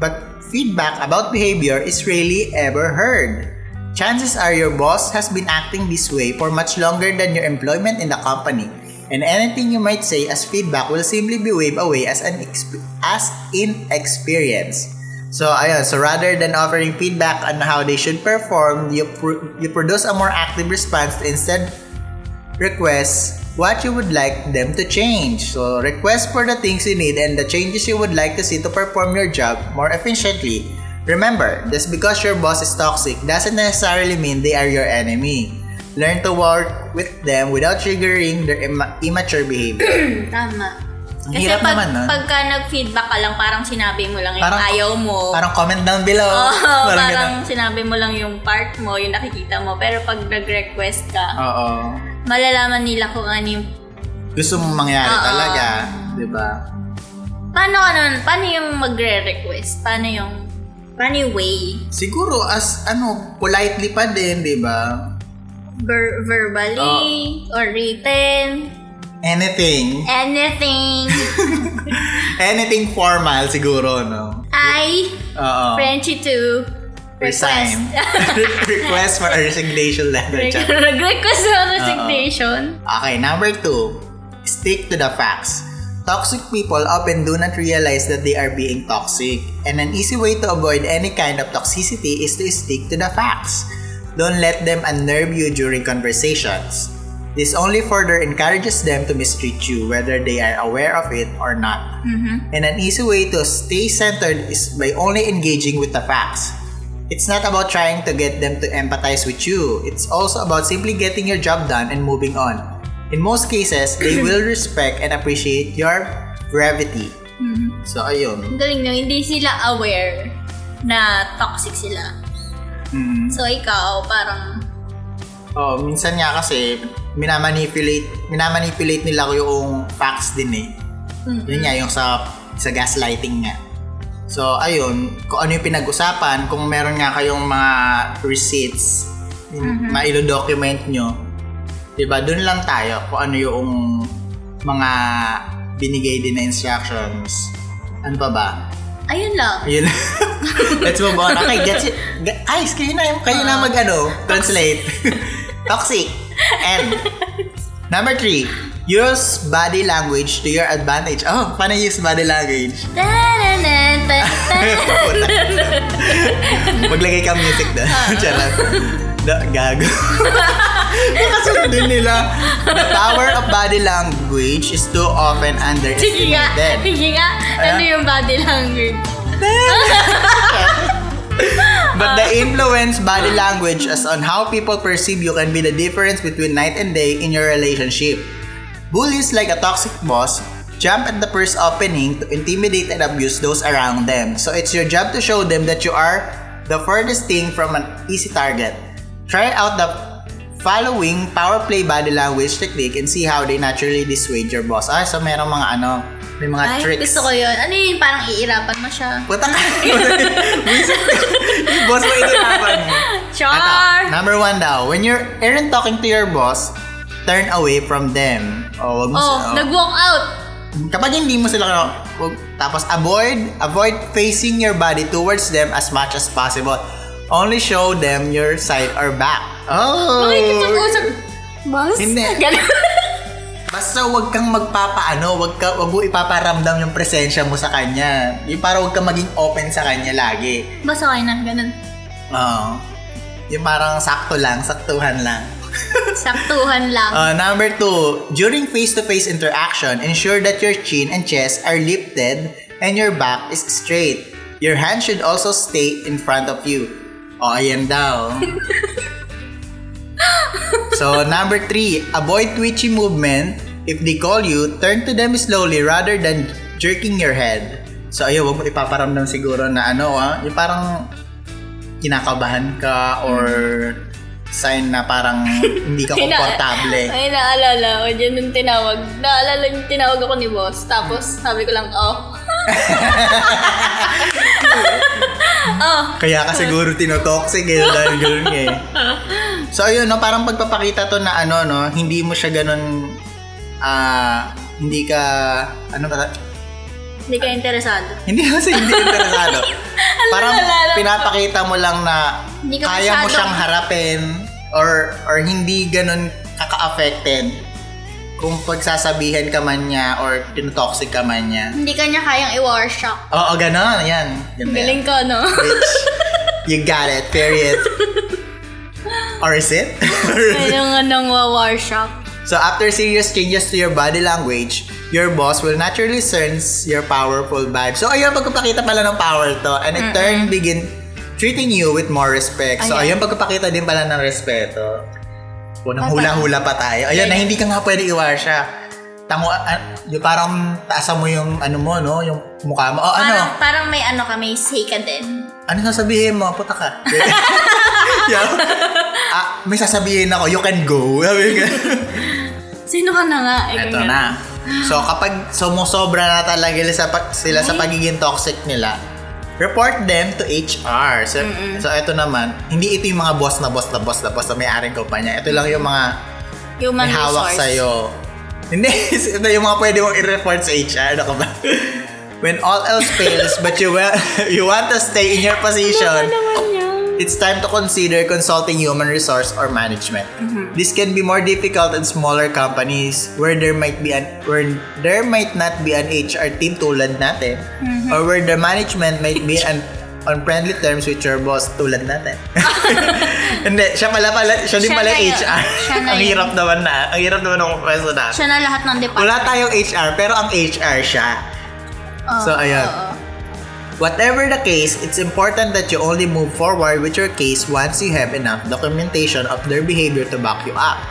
But feedback about behavior is rarely ever heard. Chances are your boss has been acting this way for much longer than your employment in the company, and anything you might say as feedback will simply be waved away as an exp- as inexperience. So ayun, so rather than offering feedback on how they should perform, you pr- you produce a more active response to instead request what you would like them to change. So, request for the things you need and the changes you would like to see to perform your job more efficiently. Remember, just because your boss is toxic doesn't necessarily mean they are your enemy. Learn to work with them without triggering their imma- immature behavior. Tama. Ang Kasi hirap pag, naman, no? pagka nag-feedback ka lang, parang sinabi mo lang yung Parang- ayaw mo. Parang comment down below. Oo, parang, ganun. sinabi mo lang yung part mo, yung nakikita mo. Pero pag nag-request ka, Oo. Malalaman nila kung ano yung... Gusto mong mangyari Oo. talaga. Di ba? Paano, ano, paano yung magre-request? Paano yung... Paano yung way? Siguro as ano, politely pa din, di ba? Ver- verbally or written? Anything. Anything. Anything formal siguro, no? I, Oo. Frenchie to Resign. Request. Request for a resignation letter. Nag-request ng resignation. Okay, number two. Stick to the facts. Toxic people often do not realize that they are being toxic. And an easy way to avoid any kind of toxicity is to stick to the facts. Don't let them unnerve you during conversations. This only further encourages them to mistreat you, whether they are aware of it or not. Mm-hmm. And an easy way to stay centered is by only engaging with the facts. It's not about trying to get them to empathize with you. It's also about simply getting your job done and moving on. In most cases, they will respect and appreciate your brevity. So, ayun. Ang galing no, hindi sila aware na toxic sila. Mm. So, ikaw, parang, Oh, minsan nga kasi minamanipulate, minamanipulate nila ko yung facts din eh. Yun nga, yung sa, sa gaslighting nga. So, ayun, kung ano yung pinag-usapan, kung meron nga kayong mga receipts, mm mailo-document nyo, diba, dun lang tayo kung ano yung mga binigay din na instructions. Ano pa ba? ayun lang. Yun. Let's move on. Okay, gets it. Ayos, kayo na, kayo na mag ano, translate. Toxic. And number three, use body language to your advantage. Oh, paano use body language? Maglagay ka music doon. Ah. Charot. Da, gago. Nakasundin nila. The power of body language is too often Sige nga, underestimated. sige nga. Ano ah. yung body language? But the ah. influence body language as on how people perceive you can be the difference between night and day in your relationship. Bullies like a toxic boss jump at the first opening to intimidate and abuse those around them. So it's your job to show them that you are the furthest thing from an easy target. Try out the following power play body language technique and see how they naturally dissuade your boss. Ah, so merong mga ano, may mga Ay, tricks. gusto ko yun. Ano yun, parang iirapan mo siya. Puta ka. Yung boss mo inirapan mo. Char! Ito, number one daw. When you're aren't talking to your boss, turn away from them. O, wag mo Oh, sila- nag-walk out. Kapag hindi mo sila ano, wag, tapos avoid avoid facing your body towards them as much as possible. Only show them your side or back. Oh. Makikipag-usap. Boss? Hindi. Ganun. Basta wag kang magpapaano, wag ka wag mo ipaparamdam yung presensya mo sa kanya. Yung para wag kang maging open sa kanya lagi. Basta kayo na, ganun. Oo. Yung parang sakto lang, saktuhan lang. Saktuhan lang. Uh, number two, during face-to-face interaction, ensure that your chin and chest are lifted and your back is straight. Your hand should also stay in front of you. O, ayan daw. so, number three, avoid twitchy movement. If they call you, turn to them slowly rather than jerking your head. So, ayun, wag mo ipaparamdam siguro na ano, ah, yung parang kinakabahan ka or sign na parang hindi ka komportable. Ay, naalala ko dyan nung tinawag. Naalala yung tinawag ako ni boss. Tapos, sabi ko lang, oh. oh. Kaya ka siguro tinotoxic eh, dahil gano'n nga eh. So ayun, no, parang pagpapakita to na ano, no, hindi mo siya ganun, ah, hindi ka, ano ba, Hindi ka interesado. hindi kasi hindi interesado. Parang naalala ko? pinapakita mo lang na kaya mo siyang harapin or or hindi ganun kaka-affected kung pagsasabihan ka man niya or tinotoxic ka man niya. Hindi ka niya kayang i-war shock. Oo, ganun. Yan. Yan. Galing ko, no? Bitch. You got it. Period. Or is it? Nga nang war shock. so after serious changes to your body language, your boss will naturally sense your powerful vibe. So ayun, pagpapakita pala ng power to. And in turn, begin treating you with more respect. So Ayan. ayun, pagpapakita din pala ng respeto. Unang hula-hula pa tayo. Ayun, na hindi ka nga pwede iwar siya. Tango, ah, yung parang taasan mo yung ano mo, no? Yung mukha mo. Oh, ano? Parang, parang may ano ka, may say ka din. Ano sasabihin mo? Puta ka. yeah. ah, may sasabihin ako, you can go. Sabi ka. Sino ka na nga? Eh, Ito ganyan. na. So, kapag sumusobra na talaga sila sa, pag- sila sa pagiging toxic nila, report them to HR. So, so ito naman, hindi ito yung mga boss na boss na boss na boss na may-aring kumpanya. Ito lang yung mga Human may hawak resource. sa'yo. Hindi, ito yung mga pwede mong i-report sa HR. Ano ka ba? When all else fails, but you, wa- you want to stay in your position, naman yan? It's time to consider consulting human resource or management. This can be more difficult in smaller companies where there might be an where there might not be an HR team tulad natin or where the management might be an on friendly terms with your boss tulad natin. Hindi, siya pala pala, siya din pala yun. HR. Siya na ang hirap naman na. Ang hirap naman ng pwesto na. Siya na lahat ng department. Wala tayong HR, pero ang HR siya. Oo, So, ayun. oo. Whatever the case, it's important that you only move forward with your case once you have enough documentation of their behavior to back you up.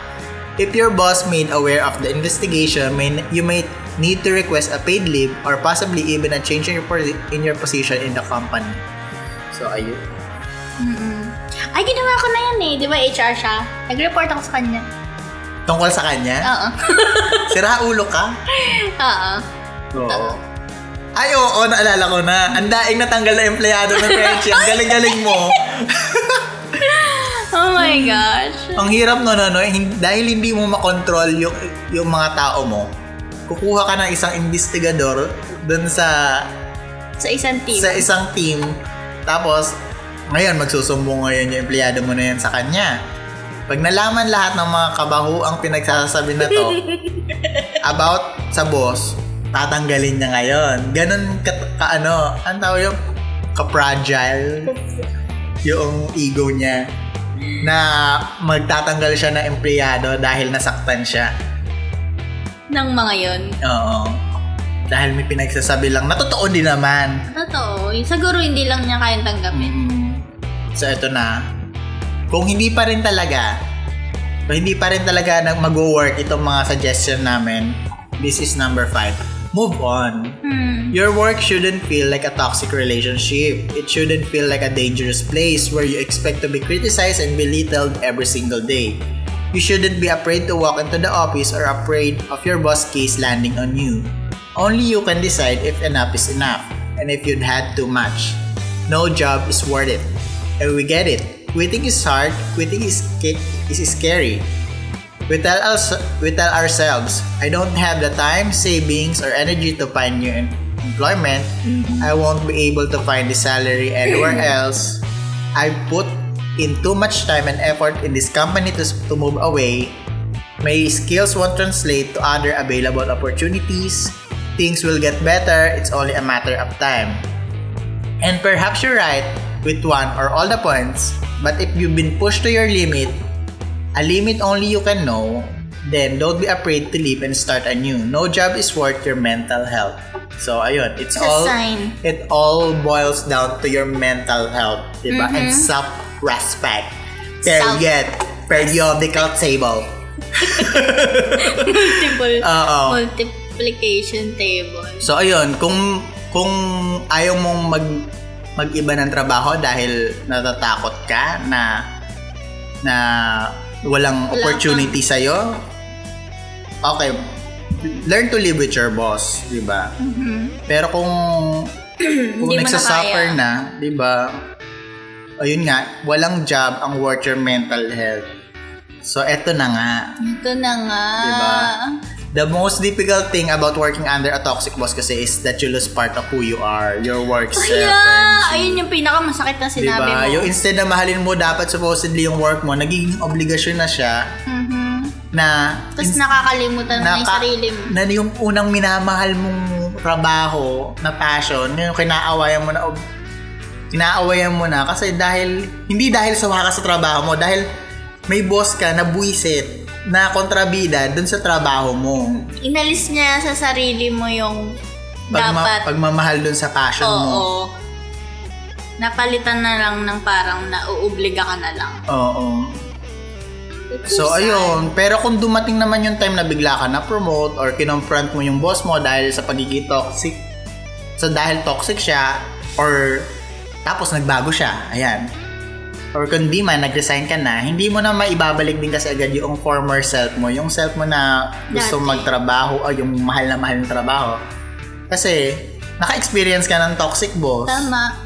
If your boss made aware of the investigation, you may need to request a paid leave or possibly even a change in your, in your position in the company. So, ayun. Ay, ginawa ko na yan eh. Di ba HR siya? Nag-report ako sa kanya. Tungkol sa kanya, Oo. sira ulo ka? Oo. Oo. Ay, oo, naalala ko na. Ang daing natanggal na empleyado ng Frenchie. Ang galing-galing mo. Oh my gosh. Ang hirap no, no, no, dahil hindi mo makontrol yung, yung mga tao mo, kukuha ka ng isang investigador dun sa Sa isang team. sa isang team, tapos, ngayon, magsusumbong ngayon yung empleyado mo na yan sa kanya. Pag nalaman lahat ng mga kabaho ang pinagsasabi na to about sa boss, tatanggalin niya ngayon. Ganon ka, ka ano, ang tawag yung ka-fragile yung ego niya na magtatanggal siya ng empleyado dahil nasaktan siya. ng mga yon. Oo. Dahil may pinagsasabi lang na totoo din naman. Totoo. Siguro hindi lang niya kayang tanggapin. Mm. So, ito na. Kung hindi pa rin talaga, kung hindi pa rin talaga mag-work itong mga suggestion namin, this is number five. Move on. Hmm. Your work shouldn't feel like a toxic relationship. It shouldn't feel like a dangerous place where you expect to be criticized and belittled every single day. You shouldn't be afraid to walk into the office or afraid of your boss case landing on you. Only you can decide if enough is enough and if you'd had too much. No job is worth it. And we get it. Quitting is hard, quitting is, is scary. We tell, us, we tell ourselves, I don't have the time, savings, or energy to find new em- employment. Mm-hmm. I won't be able to find the salary anywhere mm-hmm. else. I put in too much time and effort in this company to, to move away. My skills won't translate to other available opportunities. Things will get better, it's only a matter of time. And perhaps you're right with one or all the points, but if you've been pushed to your limit, a limit only you can know, then don't be afraid to leave and start anew. No job is worth your mental health. So ayun, it's It's all sign. it all boils down to your mental health, diba? And self-respect. Period. Periodical table. Multiple. Oo. Multiplication table. So ayun, kung kung ayaw mong mag mag-iba ng trabaho dahil natatakot ka na na walang Wala opportunity sa okay, learn to live with your boss, 'di ba? Pero kung kung na nagsasuffer kaya. na, 'di ba? Ayun nga, walang job ang worth your mental health. So eto na nga. Ito na nga. Diba? The most difficult thing about working under a toxic boss kasi is that you lose part of who you are, your work self, friends. ayun yung pinakamasakit na sinabi Diba? mo. Yung instead na mahalin mo dapat supposedly yung work mo, nagiging obligasyon na siya Mhm. na Tapos nakakalimutan mo na yung naka- sarili mo. na yung unang minamahal mong trabaho na passion, yung kinaawayan mo na kinaawayan mo na kasi dahil hindi dahil sawa ka sa trabaho mo, dahil may boss ka na buwisit na kontrabida dun sa trabaho mo. Inalis niya sa sarili mo yung Pagma- dapat. pagmamahal dun sa passion Oo. mo. Napalitan na lang ng parang nauobliga ka na lang. Oo. It's So, sad. ayun. Pero kung dumating naman yung time na bigla ka na-promote or kinonfront mo yung boss mo dahil sa pagiging toxic, so dahil toxic siya, or tapos nagbago siya, ayan. Or kung di man, nag-resign ka na, hindi mo na maibabalik din kasi agad yung former self mo, yung self mo na gusto Dati. magtrabaho o yung mahal na mahal ng trabaho. Kasi, naka-experience ka ng toxic boss. Tama.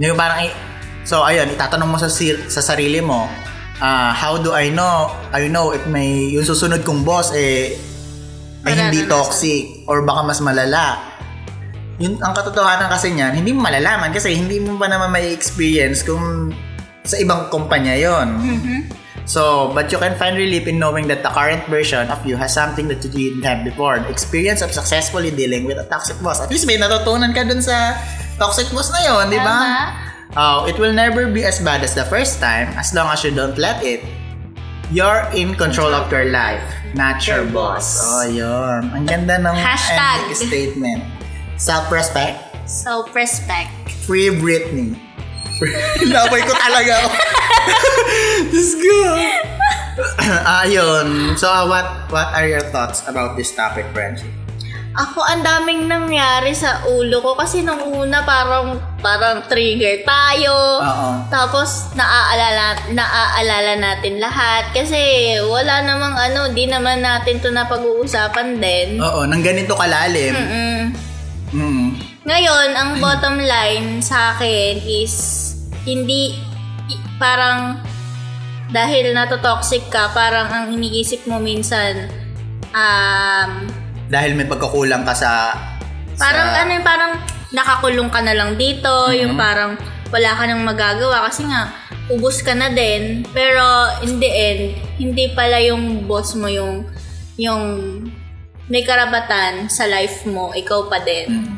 Yung parang, so ayun, itatanong mo sa, sir- sa sarili mo, ah, how do I know, I know if may, yung susunod kong boss, eh, ay hindi toxic, or baka mas malala. Yun, ang katotohanan kasi niyan, hindi mo malalaman kasi hindi mo pa naman may experience kung sa ibang kumpanya yon. Mhm. So, but you can find relief in knowing that the current version of you has something that you didn't have before. The experience of successfully dealing with a toxic boss. At least may natutunan ka dun sa toxic boss na yon, di ba? Oh, it will never be as bad as the first time as long as you don't let it. You're in control of your life, not your boss. boss. Oh, yun. Ang ganda ng Hashtag. ending statement. Self-respect, Self-respect. free Britney. Lapoy ko talaga ako. Diyos ko. Ayun. So, uh, what what are your thoughts about this topic, Frenchie? Ako, ang daming nangyari sa ulo ko kasi nung una parang parang trigger tayo. Oo. Tapos naaalala naaalala natin lahat kasi wala namang ano, di naman natin 'to na pag-uusapan din. Oo, nang ganito kalalim. Mm. Mm. Ngayon, ang bottom line sa akin is hindi parang dahil nato-toxic ka, parang ang iniisip mo minsan um Dahil may pagkakulang ka sa... Parang sa- ano yung parang nakakulong ka na lang dito, yung parang wala ka nang magagawa kasi nga ubos ka na din. Pero in the end, hindi pala yung boss mo yung yung may karapatan sa life mo, ikaw pa din.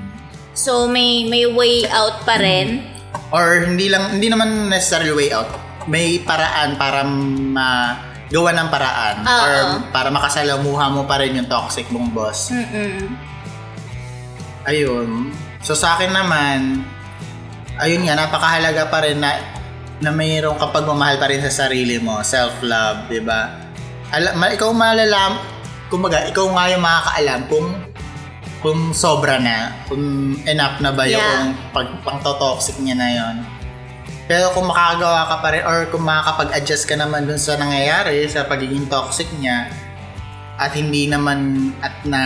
So may may way out pa rin. Or hindi lang hindi naman necessarily way out. May paraan para magawa ng paraan Oo. or para makasalamuha mo pa rin yung toxic mong boss. Mm-mm. Ayun. So sa akin naman, ayun nga napakahalaga pa rin na na mayroong kapag mamahal pa rin sa sarili mo, self-love, 'di ba? Ala, ma, ikaw malalam, kumbaga, ikaw nga yung makakaalam kung kung sobra na, kung enough na ba Yeah. yung pag pang toxic niya na yon. Pero kung makakagawa ka pa rin or kung makakapag-adjust ka naman dun sa nangyayari sa pagiging toxic niya at hindi naman at na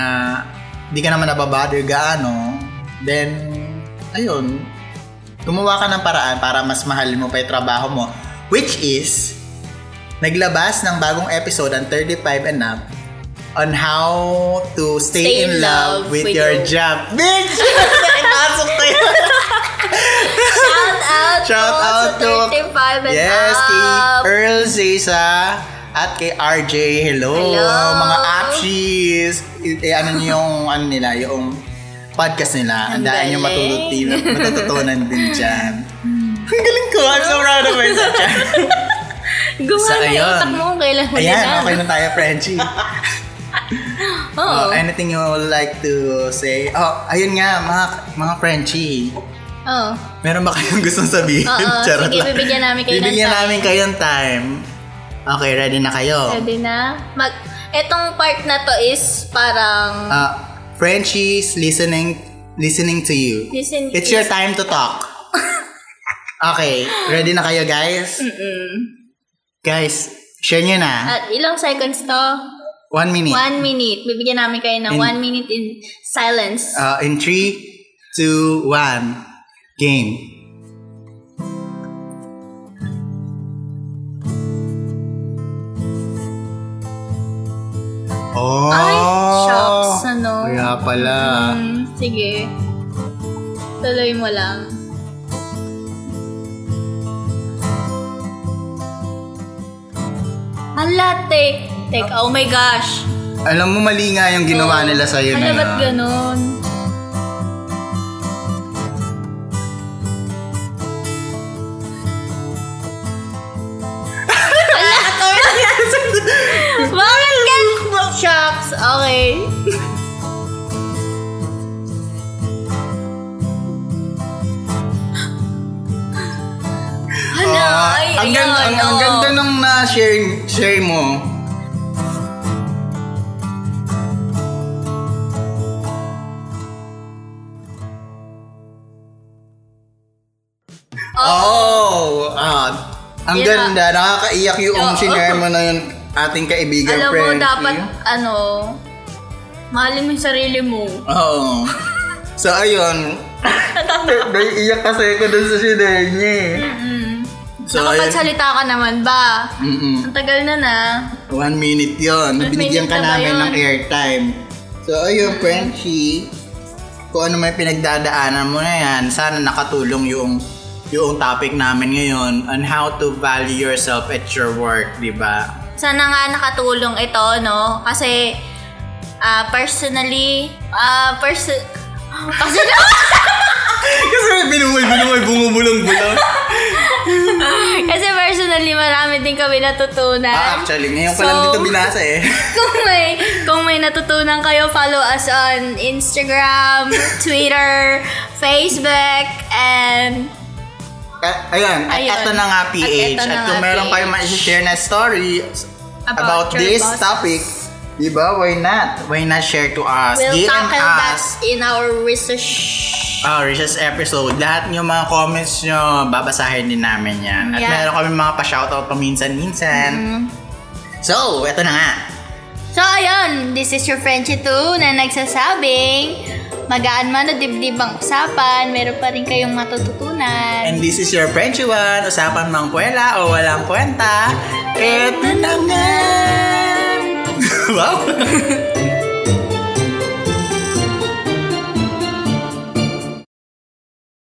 hindi ka naman nababother gaano, then ayun, gumawa ka ng paraan para mas mahalin mo pa yung trabaho mo. Which is, naglabas ng bagong episode ang 35 and up on how to stay, in love with, your, job. Bitch! Nakipasok ko yun. Shout out Shout po out to 35 and Yes, kay up. Earl Zesa at kay RJ. Hello, Hello. mga apshies. I- eh, ano niyo yung ano nila, yung podcast nila. Ang daan yung matututunan, matututunan din dyan. Ang galing ko. I'm so proud of myself. Gumawa Sa na yung utak mo kung kailan mo Ayan, yan. okay na tayo, Frenchie. Oh, anything you would like to say? Oh, ayun nga, mga, mga Frenchie. Oo. Meron ba kayong gustong sabihin? Oo, Charot sige, lang. bibigyan namin kayo ng Bibigyan time. namin kayo ng time. Okay, ready na kayo? Pwede na. Mag, etong part na to is parang Uh, Frenchies listening listening to you. Listen, It's your time to talk. Okay, ready na kayo guys? Mm-mm. Guys, share nyo na. At ilang seconds to? One minute. One minute. Bibigyan namin kayo ng In- one minute in silence. Uh, in three, two, one, game. Oh! Ay, shucks, ano? Kaya pala. Hmm, sige. Tuloy mo lang. Hala, tek. Tek, oh my gosh. Alam mo, mali nga yung ginawa nila sa'yo na Hala, yun. ba't ganun? Bakit ka? Shucks. Okay. Hala, Ah, ay, ang, ganda, ang, ang oh. ganda nung na-share share mo. Oh! Ah, ang Yan ganda. Nakakaiyak yung Oo. sinare mo na yung ating kaibigan Alam mo, Frenchie. dapat, ano, mahalin mo yung sarili mo. Oo. So, ayun. Naiiyak kasi ako dun sa sinare niya eh. Mm. So, ayun. Nakapagsalita ka naman ba? Mm-mm. Ang tagal na na. One minute yon. One Binigyan minute ka na ba namin yun? ng airtime. So, ayun, Frenchie. Kung ano may pinagdadaanan mo na yan, sana nakatulong yung yung topic namin ngayon on how to value yourself at your work, di ba? Sana nga nakatulong ito, no? Kasi, ah, personally, ah, perso- kasi Kasi may binungol, binungol, bumubulong-bulong. din kami natutunan. Ah, actually, ngayon ko lang So, dito binasa eh. kung may kung may natutunan kayo, follow us on Instagram, Twitter, Facebook, and Ayun, at Ayun. ito na nga At PH. At, na kung nga, meron kayong ma-share na story about, About this bosses. topic, di ba? Why not? Why not share to us? we'll DM tackle that us. in our research. Oh, Rich's episode. Lahat yung mga comments nyo, babasahin din namin yan. At Yeah. meron kami mga pa-shoutout paminsan-minsan. Mm. So, eto na nga. So, ayun, this is your Frenchie 2 na nagsasabing magaan man o dibdib ang usapan, meron pa rin kayong matututunan. And this is your Frenchy One. Usapan mang kwela o walang kwenta. Eto na nga. wow.